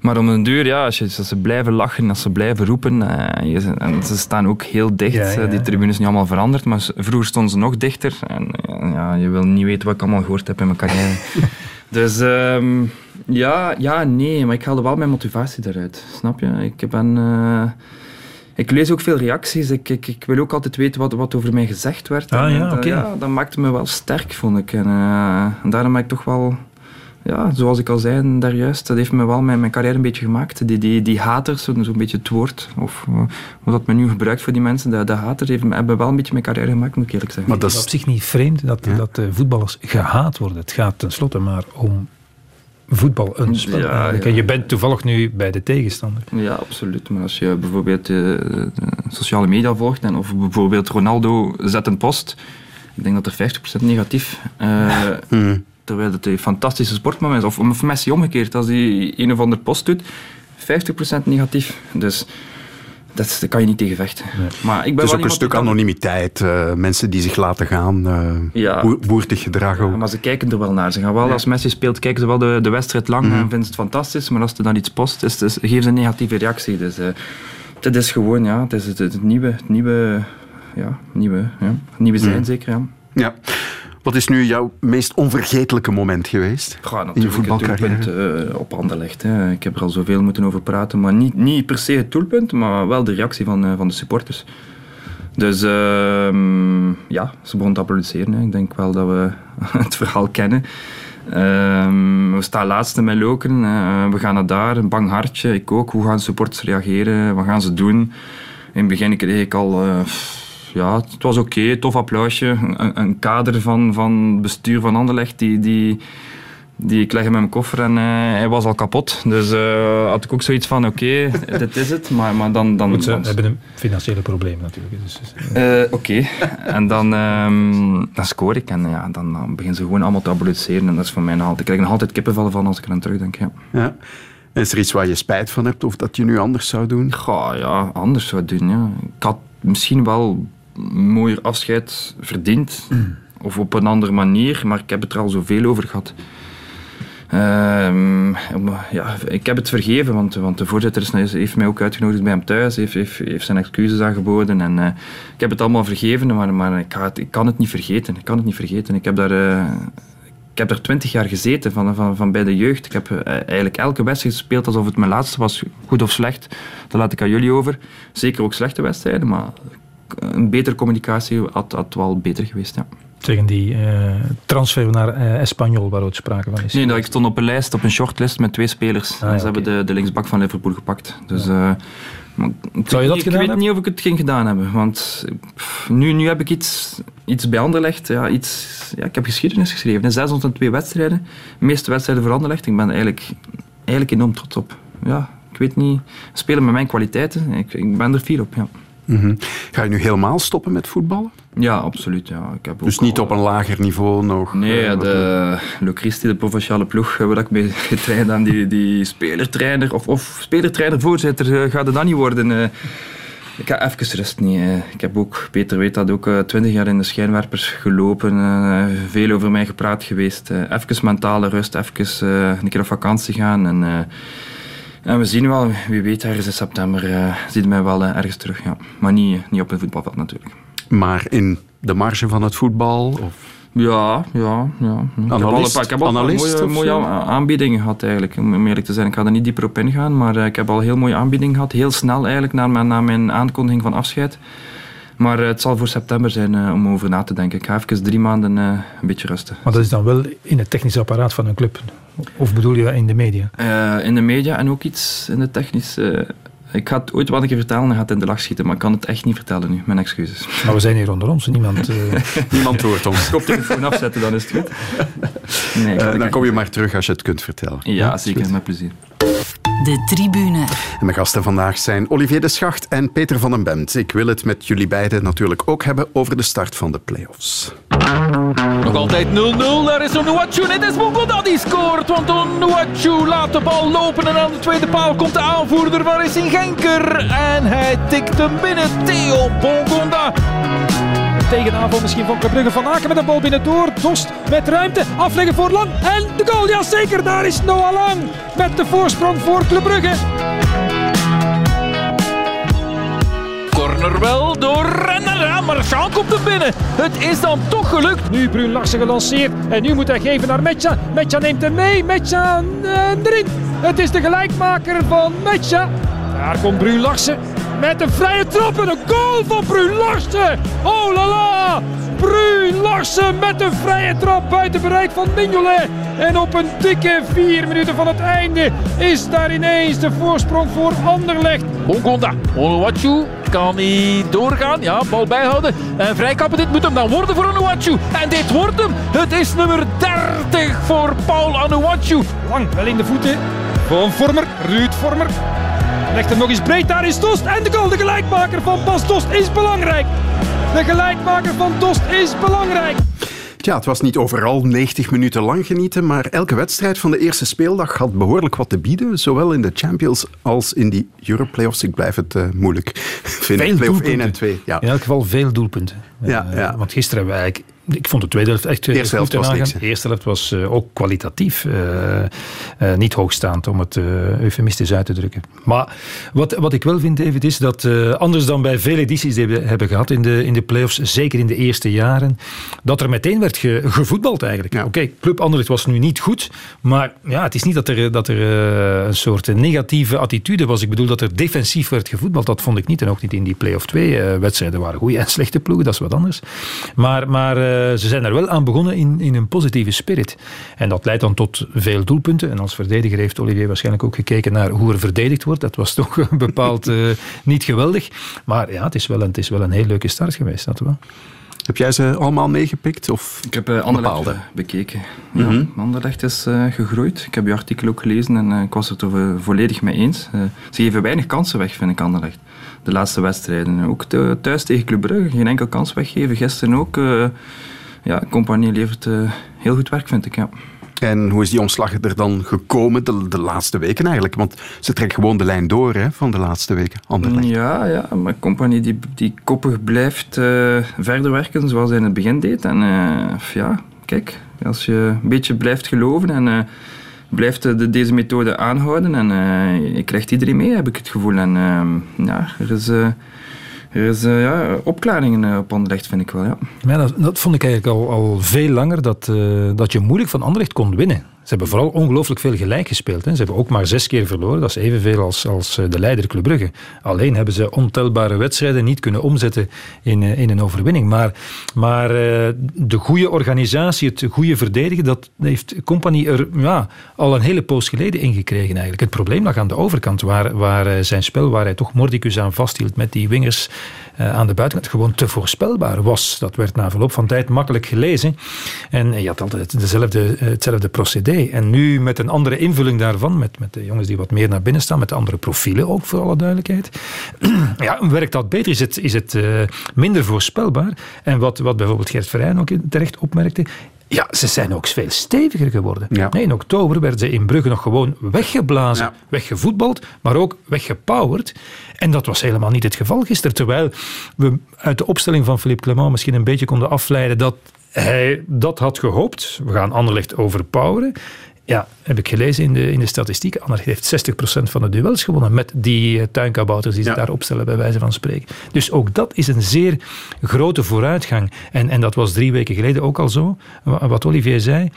Maar om een duur, ja, als, je, als ze blijven lachen, als ze blijven roepen, je, en ze staan ook heel dicht, ja, ja. die tribune is niet allemaal veranderd, maar vroeger stonden ze nog dichter. En ja, je wil niet weten wat ik allemaal gehoord heb in mijn carrière. dus um, ja, ja, nee, maar ik haalde wel mijn motivatie eruit, snap je? Ik ben... Uh, ik lees ook veel reacties. Ik, ik, ik, wil ook altijd weten wat, wat over mij gezegd werd. Ah, ja, dat, okay. ja, dat maakte me wel sterk, vond ik. En, uh, en daarom ben ik toch wel ja, zoals ik al zei daar juist, dat heeft me wel mijn, mijn carrière een beetje gemaakt. Die, die, die haters, zo'n zo beetje het woord, of uh, wat men nu gebruikt voor die mensen, de, de haters heeft, hebben wel een beetje mijn carrière gemaakt, moet ik eerlijk zeggen. Maar dat is op zich niet vreemd dat, ja. dat uh, voetballers gehaat worden. Het gaat tenslotte maar om voetbal, een spel. Ja, ja. En je bent toevallig nu bij de tegenstander. Ja, absoluut. Maar als je bijvoorbeeld de, de sociale media volgt, en of bijvoorbeeld Ronaldo zet een post, ik denk dat er 50% negatief... Uh, hmm terwijl het een fantastische sportman is. Of, of Messi omgekeerd, als hij een of ander post doet, 50% negatief. Dus dat, dat kan je niet tegen vechten. Nee. Maar ik ben dus ook een stuk anonimiteit, uh, mensen die zich laten gaan, uh, ja. boertig gedragen. Ja, maar ze kijken er wel naar. Ze gaan wel, ja. als Messi speelt, kijken ze wel de, de wedstrijd lang mm -hmm. en vinden ze het fantastisch. Maar als er dan iets post, is, is, geven ze een negatieve reactie. Dus uh, het is gewoon, ja, het is het, het nieuwe, het nieuwe, ja, nieuwe, ja, nieuwe zijn mm. zeker, ja. Ja. Wat is nu jouw meest onvergetelijke moment geweest ja, in je voetbalcarrière? Uh, op Anderlecht. Hè. Ik heb er al zoveel moeten over praten, maar niet, niet per se het doelpunt, maar wel de reactie van, uh, van de supporters. Dus uh, ja, ze begonnen te applaudisseren. Hè. Ik denk wel dat we het verhaal kennen. Ehm, we staan laatste met Loken. we gaan naar daar, een bang hartje. Ik ook. Hoe gaan supporters reageren? Wat gaan ze doen? In het begin kreeg ik al ja, het was oké, okay, tof applausje. Een, een, kader van, van bestuur van Anderlecht, die, die, die ik legde met mijn koffer en uh, hij was al kapot. Dus uh, had ik ook zoiets van, oké, okay, dit is het. Maar, maar dan, dan, Goed, ze hebben een financiële probleem natuurlijk. Dus, uh, oké, okay. en dan, um, dan scoor ik en ja, dan, dan beginnen ze gewoon allemaal te applaudisseren. En dat is voor mij nog altijd, ik krijg nog altijd kippenvallen van als ik er aan terugdenk. Ja. ja. Is er iets waar je spijt van hebt of dat je nu anders zou doen? Goh, ja, anders zou doen. Ja. Ik had misschien wel mooier afscheid verdiend. Of op een andere manier, maar ik heb het er al zoveel over gehad. Ehm, ja, ik heb het vergeven, want, want de voorzitter is- heeft mij ook uitgenodigd bij hem thuis, heeft, heeft, heeft zijn excuses aangeboden. En, eh, ik heb het allemaal vergeven, maar, maar ik, ga het, ik kan het niet vergeten. Ik kan het niet vergeten. Ik heb daar, eh, ik heb daar twintig jaar gezeten, van, van, van bij de jeugd. Ik heb eh, eigenlijk elke wedstrijd gespeeld alsof het mijn laatste was, goed of slecht. Dat laat ik aan jullie over. Zeker ook slechte wedstrijden, maar een betere communicatie had, had wel beter geweest, ja. Tegen die eh, transfer naar eh Espanyol, waar ook sprake van is. Nee, dat ik stond op een lijst, op een shortlist met twee spelers. Ah, ja, en ze hebben de, de linksbak van Liverpool gepakt. Dus, eh, maar ik Zou je dat niet- gedaan Ik weet hebben? niet of ik het ging gedaan hebben. Want pff, nu, nu heb ik iets, iets bij Anderlecht. Ja, iets, ja, ik heb geschiedenis geschreven. hè. 602 wedstrijden. De meeste wedstrijden voor Anderlecht. Ik ben er eigenlijk, eigenlijk enorm trots op. Ja, ik weet niet. Spelen met mijn kwaliteiten. Ik, ik ben er fier op, ja. Mhm. Ga je nu helemaal stoppen met voetballen? Ja, absoluut. Ja. Ik heb Dus ook niet al- op een lager niveau nog? Nee, eh, de Locristi, de provinciale ploeg eh, waar ik mee getraind heb, die, die spelertrainer of, of spelertrainer-voorzitter eh, gaat het dan niet worden. eh. ik ga even rust niet. eh. Ik heb ook, Peter weet dat, ook eh, twintig jaar in de schijnwerpers gelopen, eh, veel over mij gepraat geweest. eh. even mentale rust, even eh, een keer op vakantie gaan. En, eh, en we zien wel, wie weet, ergens in september eh ziet mij wel eh, ergens terug. Ja. Maar niet, niet op het voetbalveld natuurlijk. Maar in de marge van het voetbal? Of? Ja, ja, ja. Ik heb al een Analist? paar- ik heb al een mooie, mooie aanbiedingen gehad eigenlijk, om eerlijk te zijn. Ik ga er niet dieper op ingaan, maar eh, ik heb al heel mooie aanbiedingen gehad. Heel snel eigenlijk, na mijn, na mijn aankondiging van afscheid. Maar eh, het zal voor september zijn eh, om over na te denken. Ik ga even drie maanden eh, een beetje rusten. Maar dat is dan wel in het technisch apparaat van een club. Of bedoel je in de media? Eh, in de media en ook iets in de technisch... eh, ik ga het ooit wat een keer vertellen, dan gaat het in de lach schieten, maar ik kan het echt niet vertellen nu. Mijn excuses. Maar we zijn hier onder ons. Niemand, eh, Niemand hoort ons. Koptelefoon afzetten, dan is het goed. Nee, ik Eh, dan kom je maar terug als je het kunt vertellen. Ja, is zeker, goed. met plezier. De tribune. En mijn gasten vandaag zijn Olivier de Schacht en Peter van den Bemt. Ik wil het met jullie beiden natuurlijk ook hebben over de start van de play-offs. Nog altijd 0-0. Daar is Onuachu. En het is Bongonda die scoort. Want Onuachu laat de bal lopen. En aan de tweede paal komt de aanvoerder. Waar is in Genker? En hij tikt hem binnen. Theo Bongonda. Tegenaanval misschien van Brugge. Van Aken met de bal binnendoor. Dost met ruimte. Afleggen voor Lang. En de goal. Ja zeker. Daar is Noah Lang. Met de voorsprong voor Club Brugge. Corner wel door Renner. Ja, maar Jean komt er binnen. Het is dan toch gelukt. Nu Bruun Larsen gelanceerd. En nu moet hij geven naar Metja. Metja neemt hem mee. Metja eh, erin. Het is de gelijkmaker van Metja. Daar komt Bruun Larsen. Met een vrije trap en een goal van Bruun Larsen. Oh la la. Bruun Larsen met een vrije trap buiten bereik van Mignolet. En op een dikke vier minuten van het einde is daar ineens de voorsprong voor Anderlecht. Bongonda. Onuachu kan hij doorgaan. Ja, bal bijhouden. En vrijkappen. Dit moet hem dan worden voor Onuachu. En dit wordt hem. Het is nummer 30 voor Paul Onuachu. Lang wel in de voeten van Vormer, Ruud Vormer. Legt hem nog eens breed, daar is Dost. En de goal, de gelijkmaker van Bas Dost is belangrijk. De gelijkmaker van Dost is belangrijk. Tja, het was niet overal 90 minuten lang genieten, maar elke wedstrijd van de eerste speeldag had behoorlijk wat te bieden, zowel in de Champions als in die Europlayoffs. Ik blijf het eh, moeilijk vinden. Veel Playoff doelpunten. 1 en 2. Ja. In elk geval veel doelpunten. Ja, Eh, ja. Want gisteren hebben we eigenlijk... Ik vond de tweede helft echt eh, Eerste helft was niks? De eerste helft was ook kwalitatief eh, eh, niet hoogstaand, om het eufemistisch uit te drukken. Maar wat, wat ik wel vind, David, is dat anders dan bij vele edities die we hebben gehad in de, in de play-offs, zeker in de eerste jaren, dat er meteen werd ge- gevoetbald eigenlijk. Oké, Club Anderlecht was nu niet goed, maar ja, het is niet dat er, dat er een soort negatieve attitude was. Ik bedoel dat er defensief werd gevoetbald, dat vond ik niet. En ook niet in die play-off 2 eh, wedstrijden waren goede en slechte ploegen, dat is wat anders. Maar, maar ze zijn er wel aan begonnen in, in een positieve spirit. En dat leidt dan tot veel doelpunten. En als verdediger heeft Olivier waarschijnlijk ook gekeken naar hoe er verdedigd wordt. Dat was toch bepaald eh, niet geweldig. Maar ja, het is, wel een, het is wel een heel leuke start geweest, dat wel. Heb jij ze allemaal meegepikt? Of Ik heb uh, Anderlecht bepaalde? bekeken. Ja, Mhm. Anderlecht is eh, gegroeid. Ik heb je artikel ook gelezen en eh, ik was het er volledig mee eens. Eh, ze geven weinig kansen weg, vind ik, Anderlecht. De laatste wedstrijden. Ook thuis tegen Club Brugge, geen enkel kans weggeven. Gisteren ook. eh ja, Compagnie levert eh, heel goed werk, vind ik. Ja. En hoe is die omslag er dan gekomen de, de laatste weken eigenlijk? Want ze trekken gewoon de lijn door hè, van de laatste weken. Anderlecht. Ja, ja, maar Compagnie die, die koppig blijft uh, verder werken zoals hij in het begin deed. En uh, ja, kijk, als je een beetje blijft geloven en uh, blijft de, deze methode aanhouden en je krijgt iedereen mee, heb ik het gevoel. En ja, er is er is uh, ja, opklaringen op Anderlecht, vind ik wel. Ja. ja dat, vond ik eigenlijk al, al veel langer, dat, uh, dat je moeilijk van Anderlecht kon winnen. Ze hebben vooral ongelooflijk veel gelijk gespeeld. Hè. Ze hebben ook maar zes keer verloren. Dat is evenveel als, als eh, de leider Club Brugge. Alleen hebben ze ontelbare wedstrijden niet kunnen omzetten in, in een overwinning. Maar, maar de goede organisatie, het goede verdedigen, dat heeft Company er ja, al een hele poos geleden ingekregen eigenlijk. Het probleem lag aan de overkant, waar, waar zijn spel, waar hij toch Mordicus aan vasthield met die wingers uh, aan de buitenkant gewoon te voorspelbaar was. Dat werd na verloop van tijd makkelijk gelezen. En je had altijd dezelfde, hetzelfde procedé. En nu met een andere invulling daarvan, met, met de jongens die wat meer naar binnen staan, met andere profielen ook voor alle duidelijkheid. ja, werkt dat beter? Is het, is het uh, minder voorspelbaar? En wat, wat bijvoorbeeld Gert Verheyen ook terecht opmerkte, ja, ze zijn ook veel steviger geworden. Ja. in oktober werden ze in Brugge nog gewoon weggeblazen, ja. weggevoetbald, maar ook weggepowerd. En dat was helemaal niet het geval gisteren. Terwijl we uit de opstelling van Philippe Clement misschien een beetje konden afleiden dat hij dat had gehoopt. We gaan Anderlecht overpoweren. Ja, heb ik gelezen in de, in de statistiek. Anderlecht heeft 60% van de duels gewonnen met die uh, tuinkabouters die ze daar opstellen, bij wijze van spreken. Dus ook dat is een zeer grote vooruitgang. En, en dat was drie weken geleden ook al zo. Wat Olivier zei.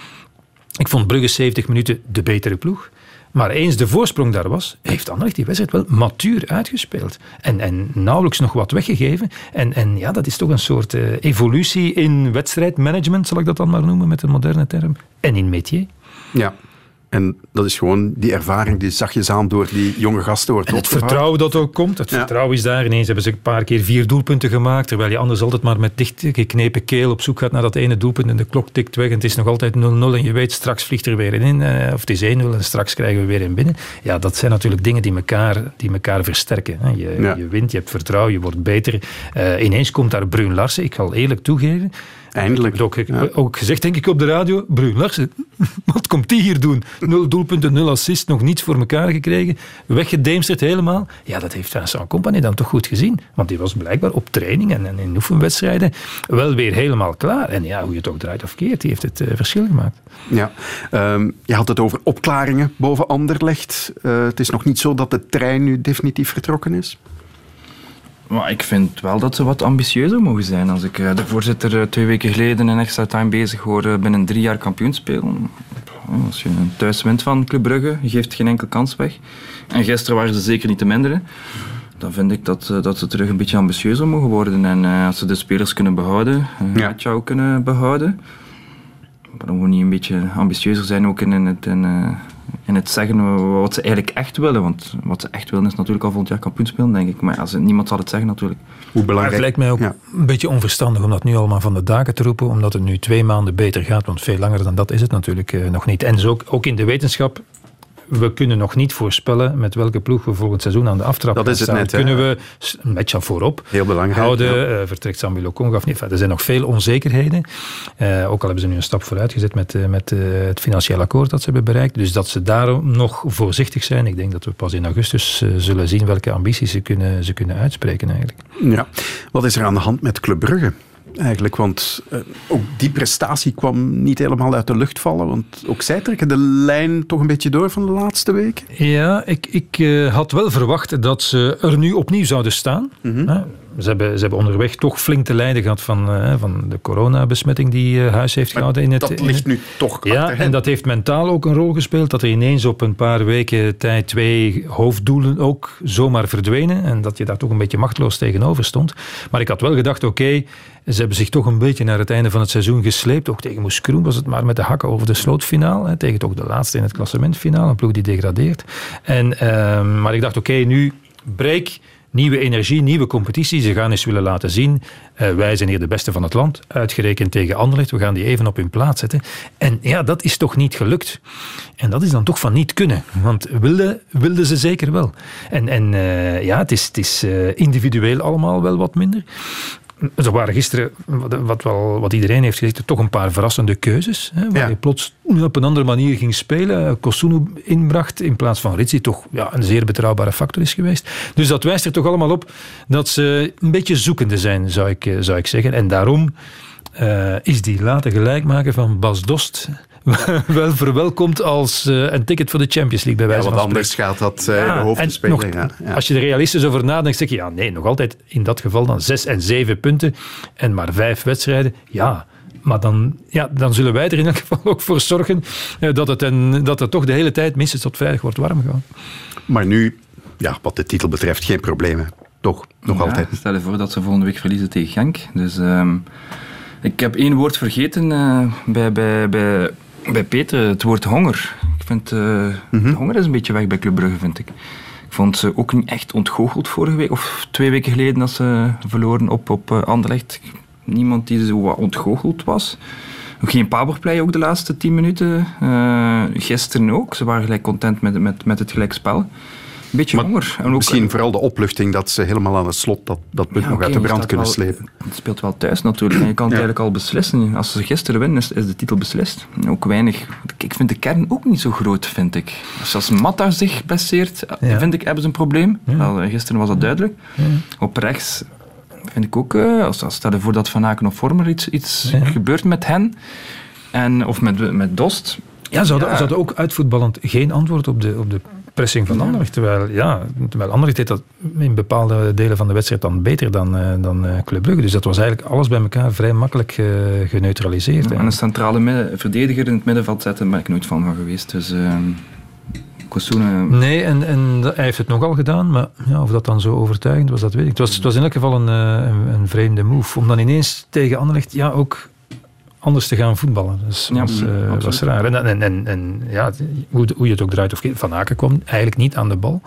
Ik vond Brugge 70 minuten de betere ploeg. Maar eens de voorsprong daar was, heeft Anderlecht die wedstrijd wel matuur uitgespeeld. En, en nauwelijks nog wat weggegeven. En, en ja, dat is toch een soort uh, evolutie in wedstrijdmanagement, zal ik dat dan maar noemen met een moderne term. En in métier. Ja, en dat is gewoon die ervaring die zachtjes aan door die jonge gasten wordt en Het vertrouwen dat ook komt. Het vertrouwen is daar. Ineens hebben ze een paar keer vier doelpunten gemaakt. Terwijl je anders altijd maar met dichtgeknepen keel op zoek gaat naar dat ene doelpunt. En de klok tikt weg en het is nog altijd 0-0. En je weet, straks vliegt er weer in. Eh, of het is 1-0 en straks krijgen we weer in binnen. Ja, dat zijn natuurlijk dingen die elkaar, die elkaar versterken. Je, je wint, je hebt vertrouwen, je wordt beter. Uh, ineens komt daar Bruin Larsen. Ik zal eerlijk toegeven Eindelijk. Ook, ook gezegd, denk ik, op de radio. Bruin Larsen, wat komt die hier doen? Nul doelpunten, nul assist, nog niets voor elkaar gekregen. Weggedemsterd helemaal. Ja, dat heeft Vincent Company dan toch goed gezien. Want die was blijkbaar op training en, in oefenwedstrijden wel weer helemaal klaar. En ja, hoe je het ook draait of keert, die heeft het uh, verschil gemaakt. Ja, um, je had het over opklaringen boven Anderlecht. Uh, het is nog niet zo dat de trein nu definitief vertrokken is? Maar ik vind wel dat ze wat ambitieuzer mogen zijn. Als ik de voorzitter twee weken geleden in extra time bezig hoorde binnen drie jaar kampioen spelen. Als je thuis wint van Club Brugge, je geeft geen enkel kans weg. En gisteren waren ze zeker niet te minderen. Dan vind ik dat, dat ze terug een beetje ambitieuzer mogen worden. En als ze de spelers kunnen behouden, ja. kunnen behouden. Waarom we niet een beetje ambitieuzer zijn ook in, het, in, in het zeggen wat ze eigenlijk echt willen. Want wat ze echt willen is natuurlijk al volgend jaar kampioen spelen, denk ik. Maar als niemand zal het zeggen natuurlijk. Hoe belangrijk... het lijkt mij ook een beetje onverstandig om dat nu allemaal van de daken te roepen, omdat het nu twee maanden beter gaat. Want veel langer dan dat is het natuurlijk uh, nog niet. En dus ook, ook in de wetenschap we kunnen nog niet voorspellen met welke ploeg we volgend seizoen aan de aftrap dat is het staan. Net, kunnen we een beetje voorop Heel belangrijk, houden. Ja. Uh, vertrekt Samuel Okonga of niet? er zijn nog veel onzekerheden. Uh, ook al hebben ze nu een stap vooruit gezet met, uh, met het financieel akkoord dat ze hebben bereikt. Dus dat ze daarom nog voorzichtig zijn. Ik denk dat we pas in augustus zullen zien welke ambities ze kunnen, ze kunnen uitspreken eigenlijk. Ja. Wat is er aan de hand met Club Brugge? Eigenlijk. Want uh, ook die prestatie kwam niet helemaal uit de lucht vallen. Want ook zij trekken de lijn toch een beetje door van de laatste week. Ja, ik, ik uh, had wel verwacht dat ze er nu opnieuw zouden staan. Mm -hmm. Ze hebben, ze hebben onderweg toch flink te lijden gehad van, uh, van de coronabesmetting die huis heeft maar gehouden. In het, dat ligt nu toch Ja, en dat heeft mentaal ook een rol gespeeld. Dat er ineens op een paar weken tijd twee hoofddoelen ook zomaar verdwenen. En dat je daar toch een beetje machteloos tegenover stond. Maar ik had wel gedacht, oké, okay, ze hebben zich toch een beetje naar het einde van het seizoen gesleept. Ook tegen Moes Kroen was het maar met de hakken over de slootfinaal. Hè, tegen toch de laatste in het klassementfinaal. Een ploeg die degradeert. En, uh, maar ik dacht, oké, nu break nieuwe energie, nieuwe competitie. Ze gaan eens willen laten zien, uh, wij zijn hier de beste van het land, uitgerekend tegen Anderlecht. We gaan die even op hun plaats zetten. En ja, dat is toch niet gelukt. En dat is dan toch van niet kunnen. Want wilden wilde ze zeker wel. En, en uh, ja, het is, het is uh, individueel allemaal wel wat minder. Er waren gisteren, wat, wel, wat iedereen heeft gezegd, toch een paar verrassende keuzes. Hè, waar Ja. je plots op een andere manier ging spelen. Kosunu inbracht in plaats van Ritsi, toch ja, een zeer betrouwbare factor is geweest. Dus dat wijst er toch allemaal op dat ze een beetje zoekende zijn, zou ik, eh, zou ik zeggen. En daarom eh, is die late gelijkmaker van Bas Dost wel verwelkomd als eh, een ticket voor de Champions League, bij wijze van spreken. anders gaat dat eh Ja, de hoofdspeler. en ja. Als je er realistisch over nadenkt, zeg je ja, nee, nog altijd in dat geval dan zes en zeven punten en maar vijf wedstrijden. Ja, maar dan, ja, dan zullen wij er in elk geval ook voor zorgen eh, dat het, en, dat het toch de hele tijd minstens tot vrijdag wordt warm gaan. Maar nu, ja, wat de titel betreft, geen problemen. Toch, nog Ja, altijd. Stel je voor dat ze volgende week verliezen tegen Genk. Dus ehm, ik heb één woord vergeten eh, bij, bij, bij, bij Peter, het woord honger. Ik vind, de honger is een beetje weg bij Club Brugge, vind ik. Ik vond ze ook niet echt ontgoocheld vorige week, of twee weken geleden dat ze verloren op, op eh, Anderlecht. Niemand die zo wat ontgoocheld was. Ook geen powerplay ook de laatste tien minuten. Eh, gisteren ook. Ze waren gelijk content met, met, met het gelijkspel. Een beetje honger. En ook, Misschien vooral de opluchting dat ze helemaal aan het slot dat, dat punt Ja, nog uit de brand kunnen wel- slepen. Het speelt wel thuis natuurlijk. En je kan het Ja. eigenlijk al beslissen. Als ze gisteren winnen, is, is de titel beslist. Ook weinig. Ik vind de kern ook niet zo groot, vind ik. Dus als Matta zich blesseert, Ja. vind ik, hebben ze een probleem. Wel, eh, gisteren was dat duidelijk. Op rechts vind ik ook, eh, als, als stel je voor dat Van Aken of Vormer iets, iets Ja. gebeurt met hen, en, of met, met Dost. Ja, ze hadden, Ja. ze hadden ook uitvoetballend geen antwoord op de, op de pressing van Anderlecht. Terwijl, ja, terwijl Anderlecht deed dat in bepaalde delen van de wedstrijd dan beter dan, eh, dan eh, Club Brugge. Dus dat was eigenlijk alles bij elkaar vrij makkelijk eh, geneutraliseerd. En een centrale midden- verdediger in het middenveld zetten, daar ben ik nooit van van geweest. Dus uh, Kosuna... Nee, en, en hij heeft het nogal gedaan, maar ja, of dat dan zo overtuigend was, dat weet ik. Het was, het was in elk geval een, een, een vreemde move. Om dan ineens tegen Anderlecht ja, ook anders te gaan voetballen. Dus Ja, was, eh, was raar. En, en, en, en ja, hoe, hoe je het ook draait of Van Aken kwam eigenlijk niet aan de bal.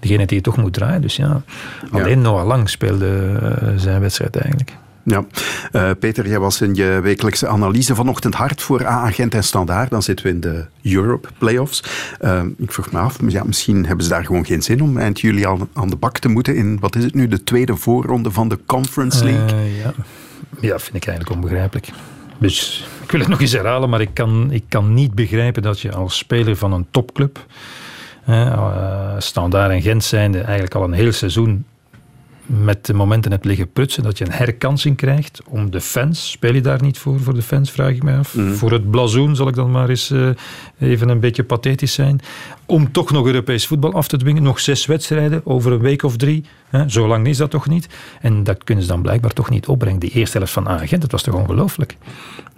Degene die het toch moet draaien. Dus ja, alleen Noah Lang speelde eh, zijn wedstrijd eigenlijk. Ja. Eh, Peter, jij was in je wekelijkse analyse vanochtend hard voor A-agent en standaard. Dan zitten we in de Europe Playoffs. Eh, ik vroeg me af, ja, misschien hebben ze daar gewoon geen zin om eind juli al aan de bak te moeten in, wat is het nu, de tweede voorronde van de Conference League. Ja. ja, vind ik eigenlijk onbegrijpelijk. Dus ik wil het nog eens herhalen, maar ik kan, ik kan niet begrijpen dat je als speler van een topclub, eh, standaard en Gent zijnde, eigenlijk al een heel seizoen met de momenten hebt liggen prutsen, dat je een herkansing krijgt om de fans. Speel je daar niet voor, voor de fans, vraag ik mij af. Voor het blazoen zal ik dan maar eens eh, even een beetje pathetisch zijn. Om toch nog Europees voetbal af te dwingen. Nog zes wedstrijden over een week of drie. Hè, zo lang is dat toch niet? En dat kunnen ze dan blijkbaar toch niet opbrengen. Die eerste helft van Agent, dat was toch ongelooflijk?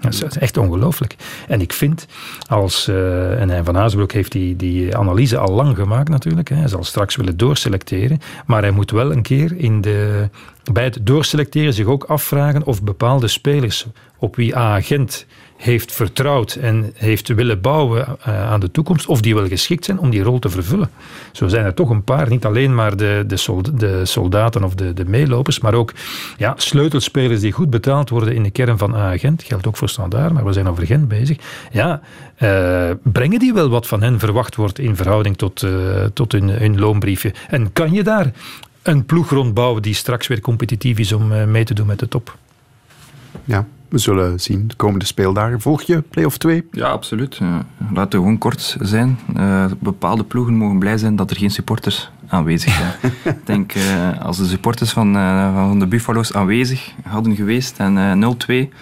Dat is echt ongelooflijk. En ik vind, als, eh, en Van Haasbroek heeft die, die analyse al lang gemaakt natuurlijk. Hè, hij zal straks willen doorselecteren. Maar hij moet wel een keer in de, bij het doorselecteren zich ook afvragen of bepaalde spelers op wie Agent heeft vertrouwd en heeft willen bouwen eh, aan de toekomst, of die wel geschikt zijn om die rol te vervullen. Zo zijn er toch een paar, niet alleen maar de, de, sold- de soldaten of de, de meelopers, maar ook ja, sleutelspelers die goed betaald worden in de kern van Agent. Geldt ook voor Standaard, maar we zijn over Gent bezig. Ja, eh, brengen die wel wat van hen verwacht wordt in verhouding tot, eh, tot hun, hun loonbriefje? En kan je daar een ploeg rondbouwen die straks weer competitief is om eh, mee te doen met de top? Ja, we zullen zien de komende speeldagen. Volg je play-off 2? Ja, absoluut. Ja. Laten we gewoon kort zijn. Eh, bepaalde ploegen mogen blij zijn dat er geen supporters aanwezig zijn. Ik denk, eh, als de supporters van, eh, van de Buffalo's aanwezig hadden geweest en eh 0-2,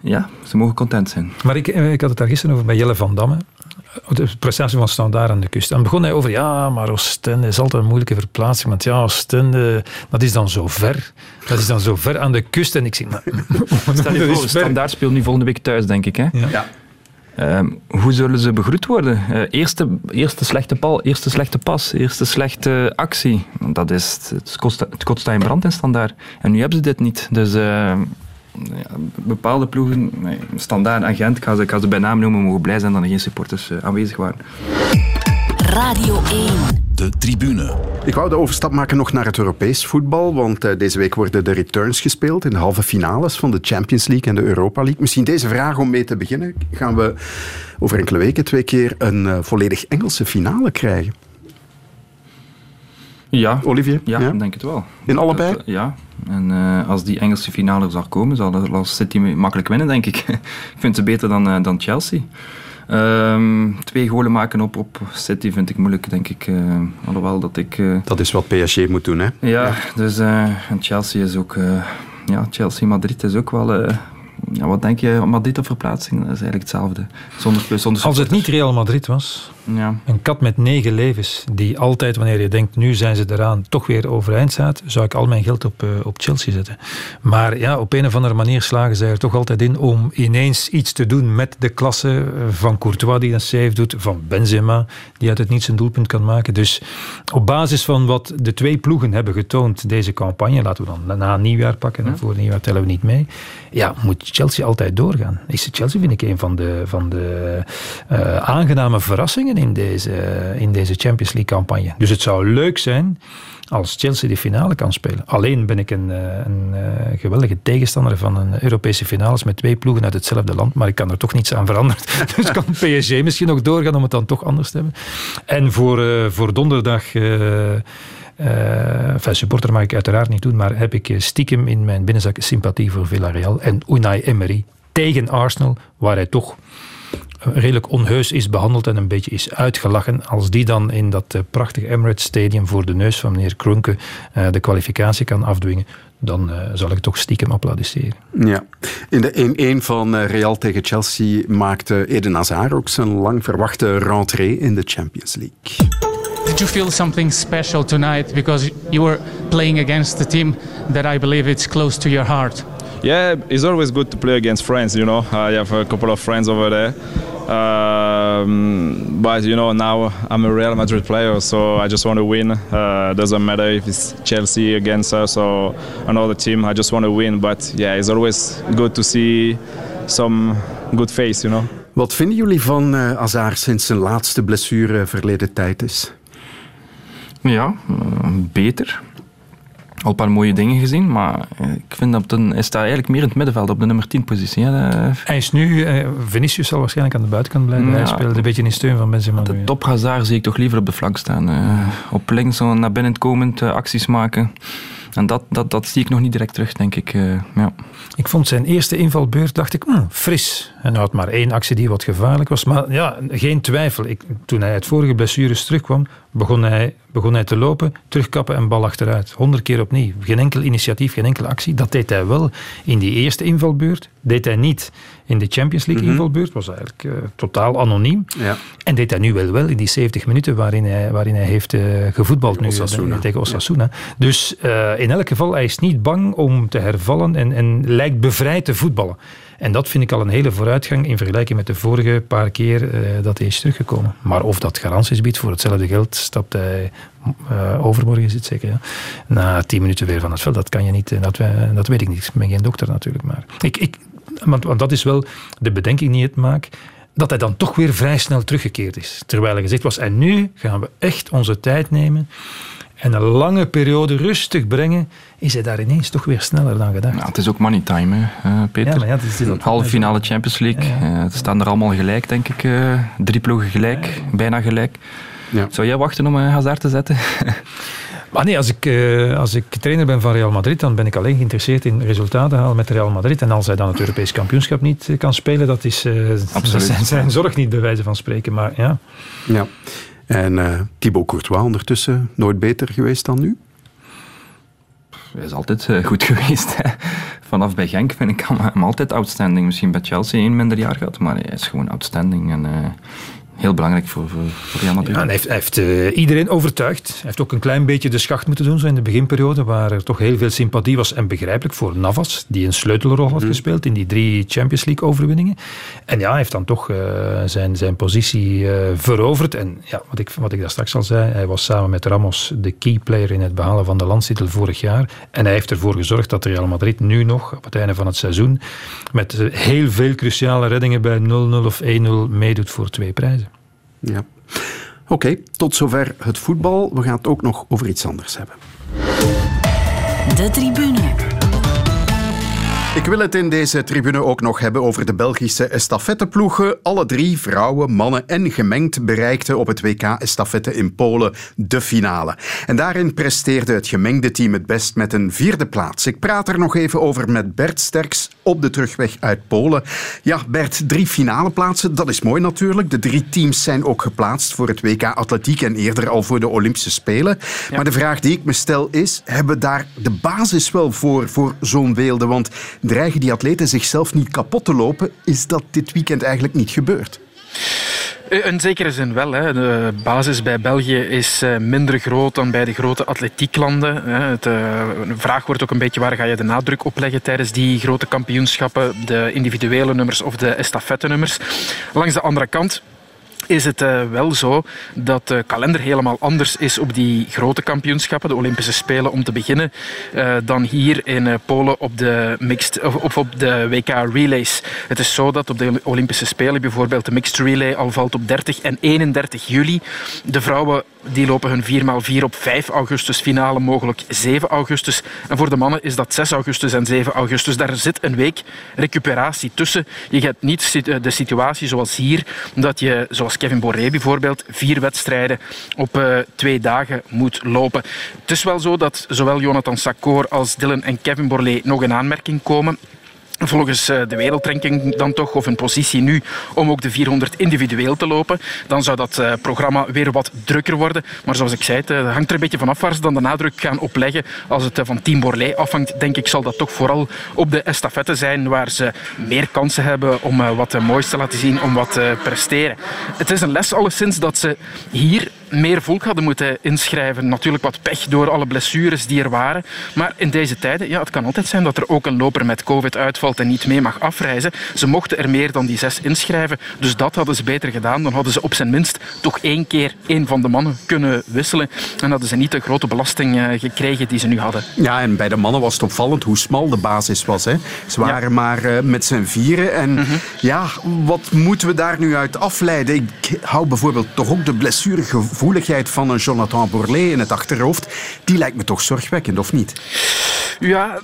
ja, ze mogen content zijn. Maar ik, ik had het daar gisteren over bij Jelle van Damme. De prestatie van Standaard aan de kust. En dan begon hij over, ja, maar Oostende is altijd een moeilijke verplaatsing. Want ja, Oostende, dat is dan zo ver. Dat is dan zo ver aan de kust. En ik zeg, maar... Stel je voor. Standaard speelt nu volgende week thuis, denk ik. Hè? Ja. Ehm, hoe zullen ze begroet worden? Eh, eerste, eerste slechte bal, eerste slechte pas, eerste slechte actie. Dat is, het, kost, het kost in brand in standaard. En nu hebben ze dit niet. Dus eh, ja, bepaalde ploegen, nee, standaard agent, ik ga, ze, ik ga ze bij naam noemen, mogen blij zijn dat er geen supporters eh, aanwezig waren. Radio 1. De tribune. Ik wou de overstap maken nog naar het Europees voetbal, want eh, deze week worden de returns gespeeld in de halve finales van de Champions League en de Europa League. Misschien deze vraag om mee te beginnen. Gaan we over enkele weken twee keer een eh, volledig Engelse finale krijgen? Ja. Olivier? Ja, denk het wel. In allebei? Dat, ja. En uh, als die Engelse finale zou komen, zal City makkelijk winnen, denk ik. ik vind ze beter dan, uh, dan Chelsea. Um, twee golen maken op, op City vind ik moeilijk, denk ik. Uh, alhoewel dat ik... dat is wat PSG moet doen, hè? Ja, ja. dus en Chelsea is ook... ja, Chelsea-Madrid is ook wel ja, wat denk je, Madrid of verplaatsing? Dat is eigenlijk hetzelfde. Zonder, zonder Als het niet Real Madrid was, ja. een kat met negen levens, die altijd wanneer je denkt, nu zijn ze eraan, toch weer overeind staat, zou ik al mijn geld op, uh, op Chelsea zetten. Maar ja, op een of andere manier slagen zij er toch altijd in om ineens iets te doen met de klasse van Courtois die een save doet, van Benzema die uit het niets een doelpunt kan maken. Dus op basis van wat de twee ploegen hebben getoond deze campagne, laten we dan na nieuwjaar pakken, ja. voor nieuwjaar tellen we niet mee, ja, moet Chelsea altijd doorgaan. Is Chelsea vind ik een van de, van de uh, aangename verrassingen in deze, in deze Champions League campagne. Dus het zou leuk zijn als Chelsea de finale kan spelen. Alleen ben ik een, een, een geweldige tegenstander van een Europese finales met twee ploegen uit hetzelfde land, maar ik kan er toch niets aan veranderen. dus kan PSG misschien nog doorgaan om het dan toch anders te hebben. En voor, uh, voor donderdag... Uh, supporter mag ik uiteraard niet doen, maar heb ik stiekem in mijn binnenzak sympathie voor Villarreal en Unai Emery tegen Arsenal, waar hij toch redelijk onheus is behandeld en een beetje is uitgelachen. Als die dan in dat prachtige Emirates Stadium voor de neus van meneer Kronke uh, de kwalificatie kan afdwingen, dan uh, zal ik toch stiekem applaudisseren. Ja. In de 1-1 van uh, Real tegen Chelsea maakte Eden Hazard ook zijn lang verwachte rentrée in de Champions League. Did you feel something special tonight because you were playing against a team that I believe it's close to your heart? Yeah, it's always good to play against friends. You know, I have a couple of friends over there. Um, but you know, now I'm a Real Madrid player, so I just want to win. Uh, doesn't matter if it's Chelsea against us or another team. I just want to win. But yeah, it's always good to see some good face. You know. Wat vinden jullie van uh, Hazard sinds zijn laatste blessure verleden tijd is? Ja, uh, beter. Al een paar mooie dingen gezien, maar ik vind dat een, hij staat eigenlijk meer in het middenveld op de nummer 10 positie. Hè. Hij is nu, uh, Vinicius zal waarschijnlijk aan de buitenkant blijven. Ja, hij speelt een beetje in steun van Benzema. De top Hazard zie ik toch liever op de flank staan. Uh, op links naar binnen komend uh, acties maken. En dat, dat, dat zie ik nog niet direct terug, denk ik. Uh, ja. Ik vond zijn eerste invalbeurt, dacht ik, mm, fris. En hij had maar één actie die wat gevaarlijk was. Maar ja, geen twijfel. Ik, toen hij uit vorige blessures terugkwam, begon hij, begon hij te lopen, terugkappen en bal achteruit. Honderd keer opnieuw. Geen enkel initiatief, geen enkele actie. Dat deed hij wel in die eerste invalbeurt. Deed hij niet in de Champions League mm-hmm. invalbeurt. Was eigenlijk uh, totaal anoniem. Ja. En deed hij nu wel wel in die 70 minuten waarin hij, waarin hij heeft uh, gevoetbald nu, Osasuna. tegen Osasuna. Ja. Dus in elk geval, hij is niet bang om te hervallen en, en lijkt bevrijd te voetballen. En dat vind ik al een hele vooruitgang in vergelijking met de vorige paar keer uh, dat hij is teruggekomen. Maar of dat garanties biedt voor hetzelfde geld, stapt hij uh, overmorgen, is het zeker. Ja. Na tien minuten weer van het veld. Dat kan je niet, dat, dat weet ik niet. Ik ben geen dokter natuurlijk. Maar ik, ik, want, want dat is wel de bedenking die het maakt dat hij dan toch weer vrij snel teruggekeerd is. Terwijl er gezegd was, en nu gaan we echt onze tijd nemen en een lange periode rustig brengen, is hij daar ineens toch weer sneller dan gedacht. Ja, het is ook money time, hè, uh, Peter. Ja, maar ja, het is halve finale Champions League. Ja, ja. Uh, ze staan er allemaal gelijk, denk ik. Uh, drie ploegen gelijk, bijna gelijk. Zou jij wachten om een Hazard te zetten? Maar nee, als ik, uh, als ik trainer ben van Real Madrid, dan ben ik alleen geïnteresseerd in resultaten halen met Real Madrid. En als hij dan het Europees kampioenschap niet kan spelen, dat is uh, zijn, zijn zorg niet bij wijze van spreken. Maar ja. ja. En uh, Thibaut Courtois ondertussen nooit beter geweest dan nu? Hij is altijd uh, goed geweest. Hè. Vanaf bij Genk vind ik hem altijd outstanding. Misschien bij Chelsea één minder jaar gehad, maar hij is gewoon outstanding. En, uh, heel belangrijk voor, voor, voor Real Madrid. Ja, hij heeft, hij heeft uh, iedereen overtuigd. Hij heeft ook een klein beetje de schacht moeten doen zo in de beginperiode, waar er toch heel veel sympathie was en begrijpelijk voor Navas, die een sleutelrol had mm. gespeeld in die drie Champions League overwinningen. En ja, hij heeft dan toch uh, zijn, zijn positie uh, veroverd. En ja, wat ik, wat ik daar straks al zei, hij was samen met Ramos de key player in het behalen van de landstitel vorig jaar. En hij heeft ervoor gezorgd dat Real Madrid nu nog, op het einde van het seizoen, met heel veel cruciale reddingen bij 0-0 of 1-0 meedoet voor twee prijzen. Ja. Oké, tot zover het voetbal. We gaan het ook nog over iets anders hebben. De tribune. Ik wil het in deze tribune ook nog hebben over de Belgische estafetteploegen. Alle drie, vrouwen, mannen en gemengd, bereikten op het WK estafette in Polen de finale. En daarin presteerde het gemengde team het best met een vierde plaats. Ik praat er nog even over met Bert Sterks op de terugweg uit Polen. Ja, Bert, drie finale plaatsen, dat is mooi natuurlijk. De drie teams zijn ook geplaatst voor het WK Atletiek en eerder al voor de Olympische Spelen. Maar de vraag die ik me stel is, hebben we daar de basis wel voor, voor zo'n weelde? Want dreigen die atleten zichzelf niet kapot te lopen? Is dat dit weekend eigenlijk niet gebeurd? Eh, in zekere zin wel. Hè. De basis bij België is eh, minder groot dan bij de grote atletieklanden. Het, eh, de vraag wordt ook een beetje waar ga je de nadruk op leggen tijdens die grote kampioenschappen. De individuele nummers of de estafette-nummers. Langs de andere kant is het uh, wel zo dat de kalender helemaal anders is op die grote kampioenschappen, de Olympische Spelen om te beginnen, uh, dan hier in uh, Polen op de, mixed, of op de WK Relays. Het is zo dat op de Olympische Spelen bijvoorbeeld de Mixed Relay al valt op 30 en 31 juli. De vrouwen die lopen hun 4x4 op 5 augustus, finale mogelijk 7 augustus. En voor de mannen is dat 6 augustus en 7 augustus. Daar zit een week recuperatie tussen. Je hebt niet de situatie zoals hier, dat je, zoals Kevin Borré bijvoorbeeld, vier wedstrijden op uh, twee dagen moet lopen. Het is wel zo dat zowel Jonathan Sakor als Dylan en Kevin Borlé nog in aanmerking komen volgens eh, de wereldranking dan toch, of een positie nu, om ook de 400 individueel te lopen. Dan zou dat eh, programma weer wat drukker worden. Maar zoals ik zei, het eh, hangt er een beetje vanaf waar ze dan de nadruk gaan opleggen. Als het van Team Borlée afhangt, denk ik, zal dat toch vooral op de estafette zijn, waar ze meer kansen hebben om wat moois te laten zien, om wat te presteren. Het is een les alleszins dat ze hier meer volk hadden moeten inschrijven. Natuurlijk wat pech door alle blessures die er waren. Maar in deze tijden, ja, het kan altijd zijn dat er ook een loper met COVID uitvalt en niet mee mag afreizen. Ze mochten er meer dan die zes inschrijven. Dus dat hadden ze beter gedaan. Dan hadden ze op zijn minst toch één keer één van de mannen kunnen wisselen. En hadden ze niet de grote belasting eh, gekregen die ze nu hadden. Ja, en bij de mannen was het opvallend hoe smal de basis was. Hè. Ze waren maar uh, met z'n vieren. En mm -hmm. ja, wat moeten we daar nu uit afleiden? Ik hou bijvoorbeeld toch ook de blessuregevoeligheid van een Jonathan Bourlet in het achterhoofd. Die lijkt me toch zorgwekkend, of niet? Ja,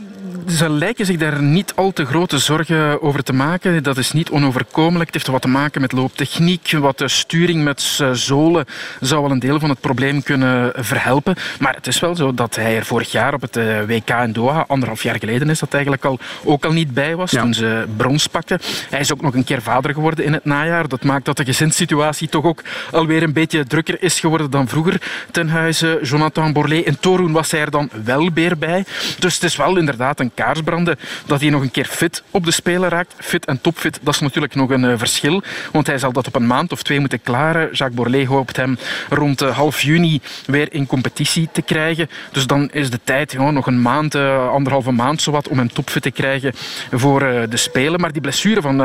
ze lijken zich daar niet al te grote zorgen over te maken. Dat is niet onoverkomelijk. Het heeft wat te maken met looptechniek. Wat de sturing met zolen zou wel een deel van het probleem kunnen verhelpen. Maar het is wel zo dat hij er vorig jaar op het WK in Doha, anderhalf jaar geleden is dat eigenlijk al, ook al niet bij was ja. toen ze brons pakte. Hij is ook nog een keer vader geworden in het najaar. Dat maakt dat de gezinssituatie toch ook alweer een beetje drukker is geworden dan vroeger. Ten huize Jonathan Borlée. In Torun was hij er dan wel weer bij. Dus het is wel inderdaad een kaarsbranden dat hij nog een keer fit op de Spelen raakt. Fit en topfit, dat is natuurlijk nog een uh, verschil. Want hij zal dat op een maand of twee moeten klaren. Jacques Borlée hoopt hem rond uh, half juni weer in competitie te krijgen. Dus dan is de tijd ja, nog een maand, uh, anderhalve maand zowat, om hem topfit te krijgen voor de Spelen. Maar die blessure van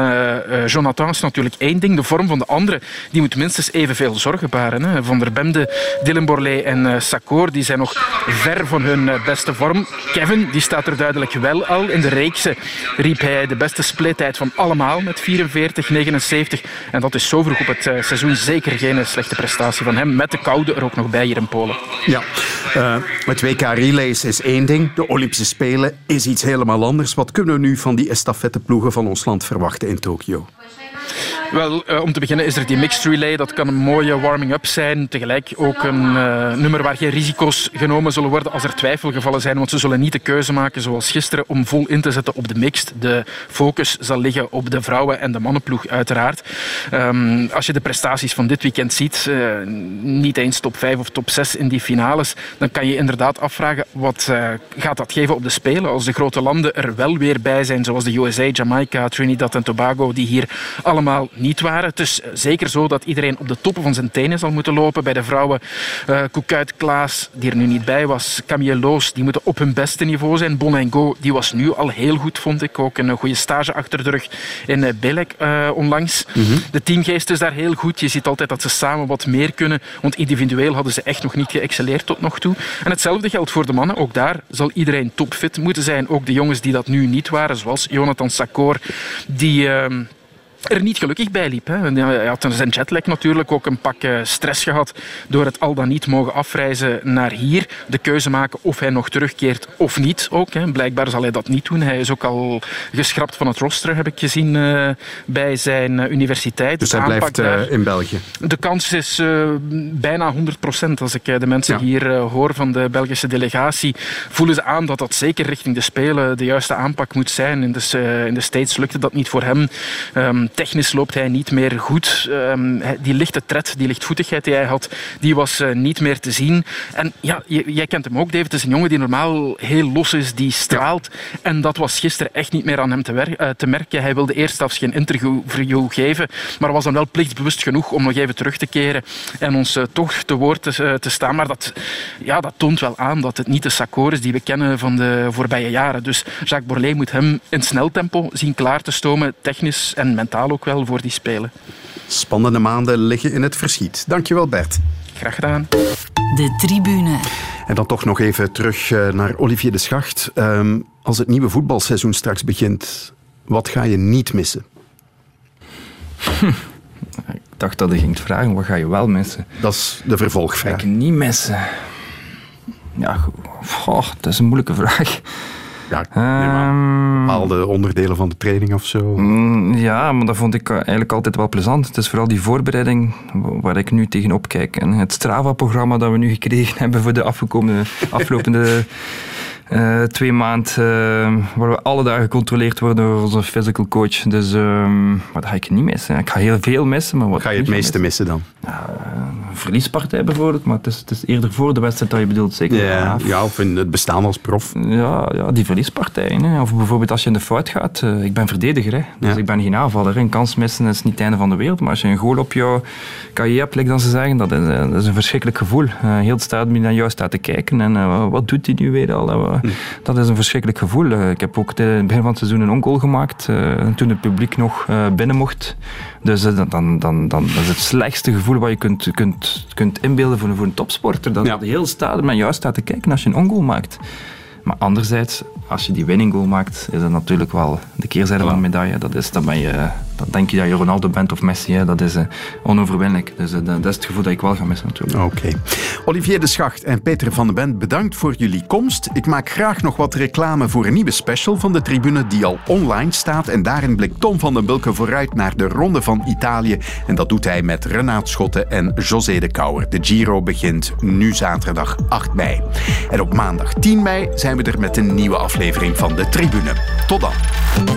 Jonathan is natuurlijk één ding. De vorm van de andere, die moet minstens evenveel zorgen baren. Hè. Van der Bemde, Dylan Borlée en Sakor, die zijn nog ver van hun beste vorm. Kevin, die staat er duidelijk wel al. In de reekse riep hij de beste splittijd van allemaal met 44, 79. En dat is zo vroeg op het seizoen zeker geen slechte prestatie van hem. Met de koude er ook nog bij hier in Polen. Ja, uh, het WK Relays is één ding. De Olympische Spelen is iets helemaal anders. Wat kunnen we nu van die estafetteploegen van ons land verwachten in Tokio? Wel, uh, om te beginnen is er die mixed relay. Dat kan een mooie warming-up zijn. Tegelijk ook een uh, nummer waar geen risico's genomen zullen worden als er twijfelgevallen zijn. Want ze zullen niet de keuze maken zoals gisteren om vol in te zetten op de mixed. De focus zal liggen op de vrouwen- en de mannenploeg uiteraard. Um, als je de prestaties van dit weekend ziet, uh, niet eens top 5 of top 6 in die finales, dan kan je inderdaad afvragen wat gaat dat geven op de Spelen als de grote landen er wel weer bij zijn, zoals de USA, Jamaica, Trinidad en Tobago, die hier allemaal niet waren. Het is zeker zo dat iedereen op de toppen van zijn tenen zal moeten lopen. Bij de vrouwen uh, Koekuit Klaas, die er nu niet bij was, Camille Loos, die moeten op hun beste niveau zijn. Bonengo, die was nu al heel goed, vond ik. Ook een goede stage achter de rug in Belek uh, onlangs. Mm -hmm. De teamgeest is daar heel goed. Je ziet altijd dat ze samen wat meer kunnen. Want individueel hadden ze echt nog niet geëxceleerd tot nog toe. En hetzelfde geldt voor de mannen. Ook daar zal iedereen topfit moeten zijn. Ook de jongens die dat nu niet waren, zoals Jonathan Sakor, die... Uh, er niet gelukkig bij liep. Hè. Hij had zijn jetlag natuurlijk ook een pak eh, stress gehad door het al dan niet mogen afreizen naar hier. De keuze maken of hij nog terugkeert of niet ook. Hè. Blijkbaar zal hij dat niet doen. Hij is ook al geschrapt van het roster, heb ik gezien, uh, bij zijn uh, universiteit. Dus hij blijft in België? De kans is bijna 100 procent. Als ik de mensen ja. hier hoor van de Belgische delegatie, voelen ze aan dat dat zeker richting de Spelen de juiste aanpak moet zijn. In de, in de States lukte dat niet voor hem. Um, technisch loopt hij niet meer goed. Um, die lichte tred, die lichtvoetigheid die hij had, die was uh, niet meer te zien. En ja, jij kent hem ook, David. Het is een jongen die normaal heel los is, die straalt. En dat was gisteren echt niet meer aan hem te, uh, te, merken. Hij wilde eerst zelfs geen interview geven, maar was dan wel plichtsbewust genoeg om nog even terug te keren en ons uh, toch te woord te, te, staan. Maar dat, ja, dat toont wel aan dat het niet de Sakor is die we kennen van de voorbije jaren. Dus Jacques Borlée moet hem in snel tempo zien klaar te stomen, technisch en mentaal ook wel voor die spelen. Spannende maanden liggen in het verschiet. Dankjewel Bert. Graag gedaan. De tribune. En dan toch nog even terug naar Olivier de Schacht. Um, als het nieuwe voetbalseizoen straks begint, wat ga je niet missen? Hm. Ik dacht dat je ging vragen, wat ga je wel missen? Dat is de vervolgvraag. Ga ik niet missen? Ja, goh, dat is een moeilijke vraag. Ja, um, bepaalde onderdelen van de training of zo. Mm, ja, maar dat vond ik eigenlijk altijd wel plezant. Het is vooral die voorbereiding waar ik nu tegenop kijk. En het Strava-programma dat we nu gekregen hebben voor de afgekomen, aflopende uh, twee maanden, uh, waar we alle dagen gecontroleerd worden door onze physical coach. Dus uh, wat ga ik niet missen? Ik ga heel veel missen. Maar wat ga je het meeste missen dan? Een verliespartij bijvoorbeeld, maar het is, het is, eerder voor de wedstrijd dat je bedoelt, zeker? Ja, ja, of in het bestaan als prof. Ja, ja die verliespartijen. Hè. Of bijvoorbeeld als je in de fout gaat. Uh, ik ben verdediger, hè. dus ja. ik ben geen aanvaller. Een kans missen is niet het einde van de wereld, maar als je een goal op jouw carrière hebt, dan ze zeggen, dat is, dat is een verschrikkelijk gevoel. heel het stadion naar jou staat te kijken en wat doet hij nu weer al? Dat is een verschrikkelijk gevoel. Uh, ik heb ook in het begin van het seizoen een ongoal gemaakt. Uh, toen het publiek nog uh, binnen mocht. Dus dan, dan, dan, dan, dat is het slechtste gevoel wat je kunt, kunt, kunt inbeelden voor, voor een topsporter. Dat ja. de hele stadion met jou staat te kijken als je een ongoal maakt. Maar anderzijds, als je die winning goal maakt, is dat natuurlijk wel de keerzijde van de medaille. Dat is, dan, ben je, dan denk je dat je Ronaldo bent of Messi. Hè. Dat is uh, onoverwinnelijk. Dus uh, dat is het gevoel dat ik wel ga missen natuurlijk. Oké. Okay. Olivier de Schacht en Peter van den Bent, bedankt voor jullie komst. Ik maak graag nog wat reclame voor een nieuwe special van de tribune die al online staat. En daarin blikt Tom van den Bulke vooruit naar de Ronde van Italië. En dat doet hij met Renaat Schotten en José de Kouwer. De Giro begint nu zaterdag 8 mei. En op maandag 10 mei zijn we er met een nieuwe aflevering van de tribune. Tot dan.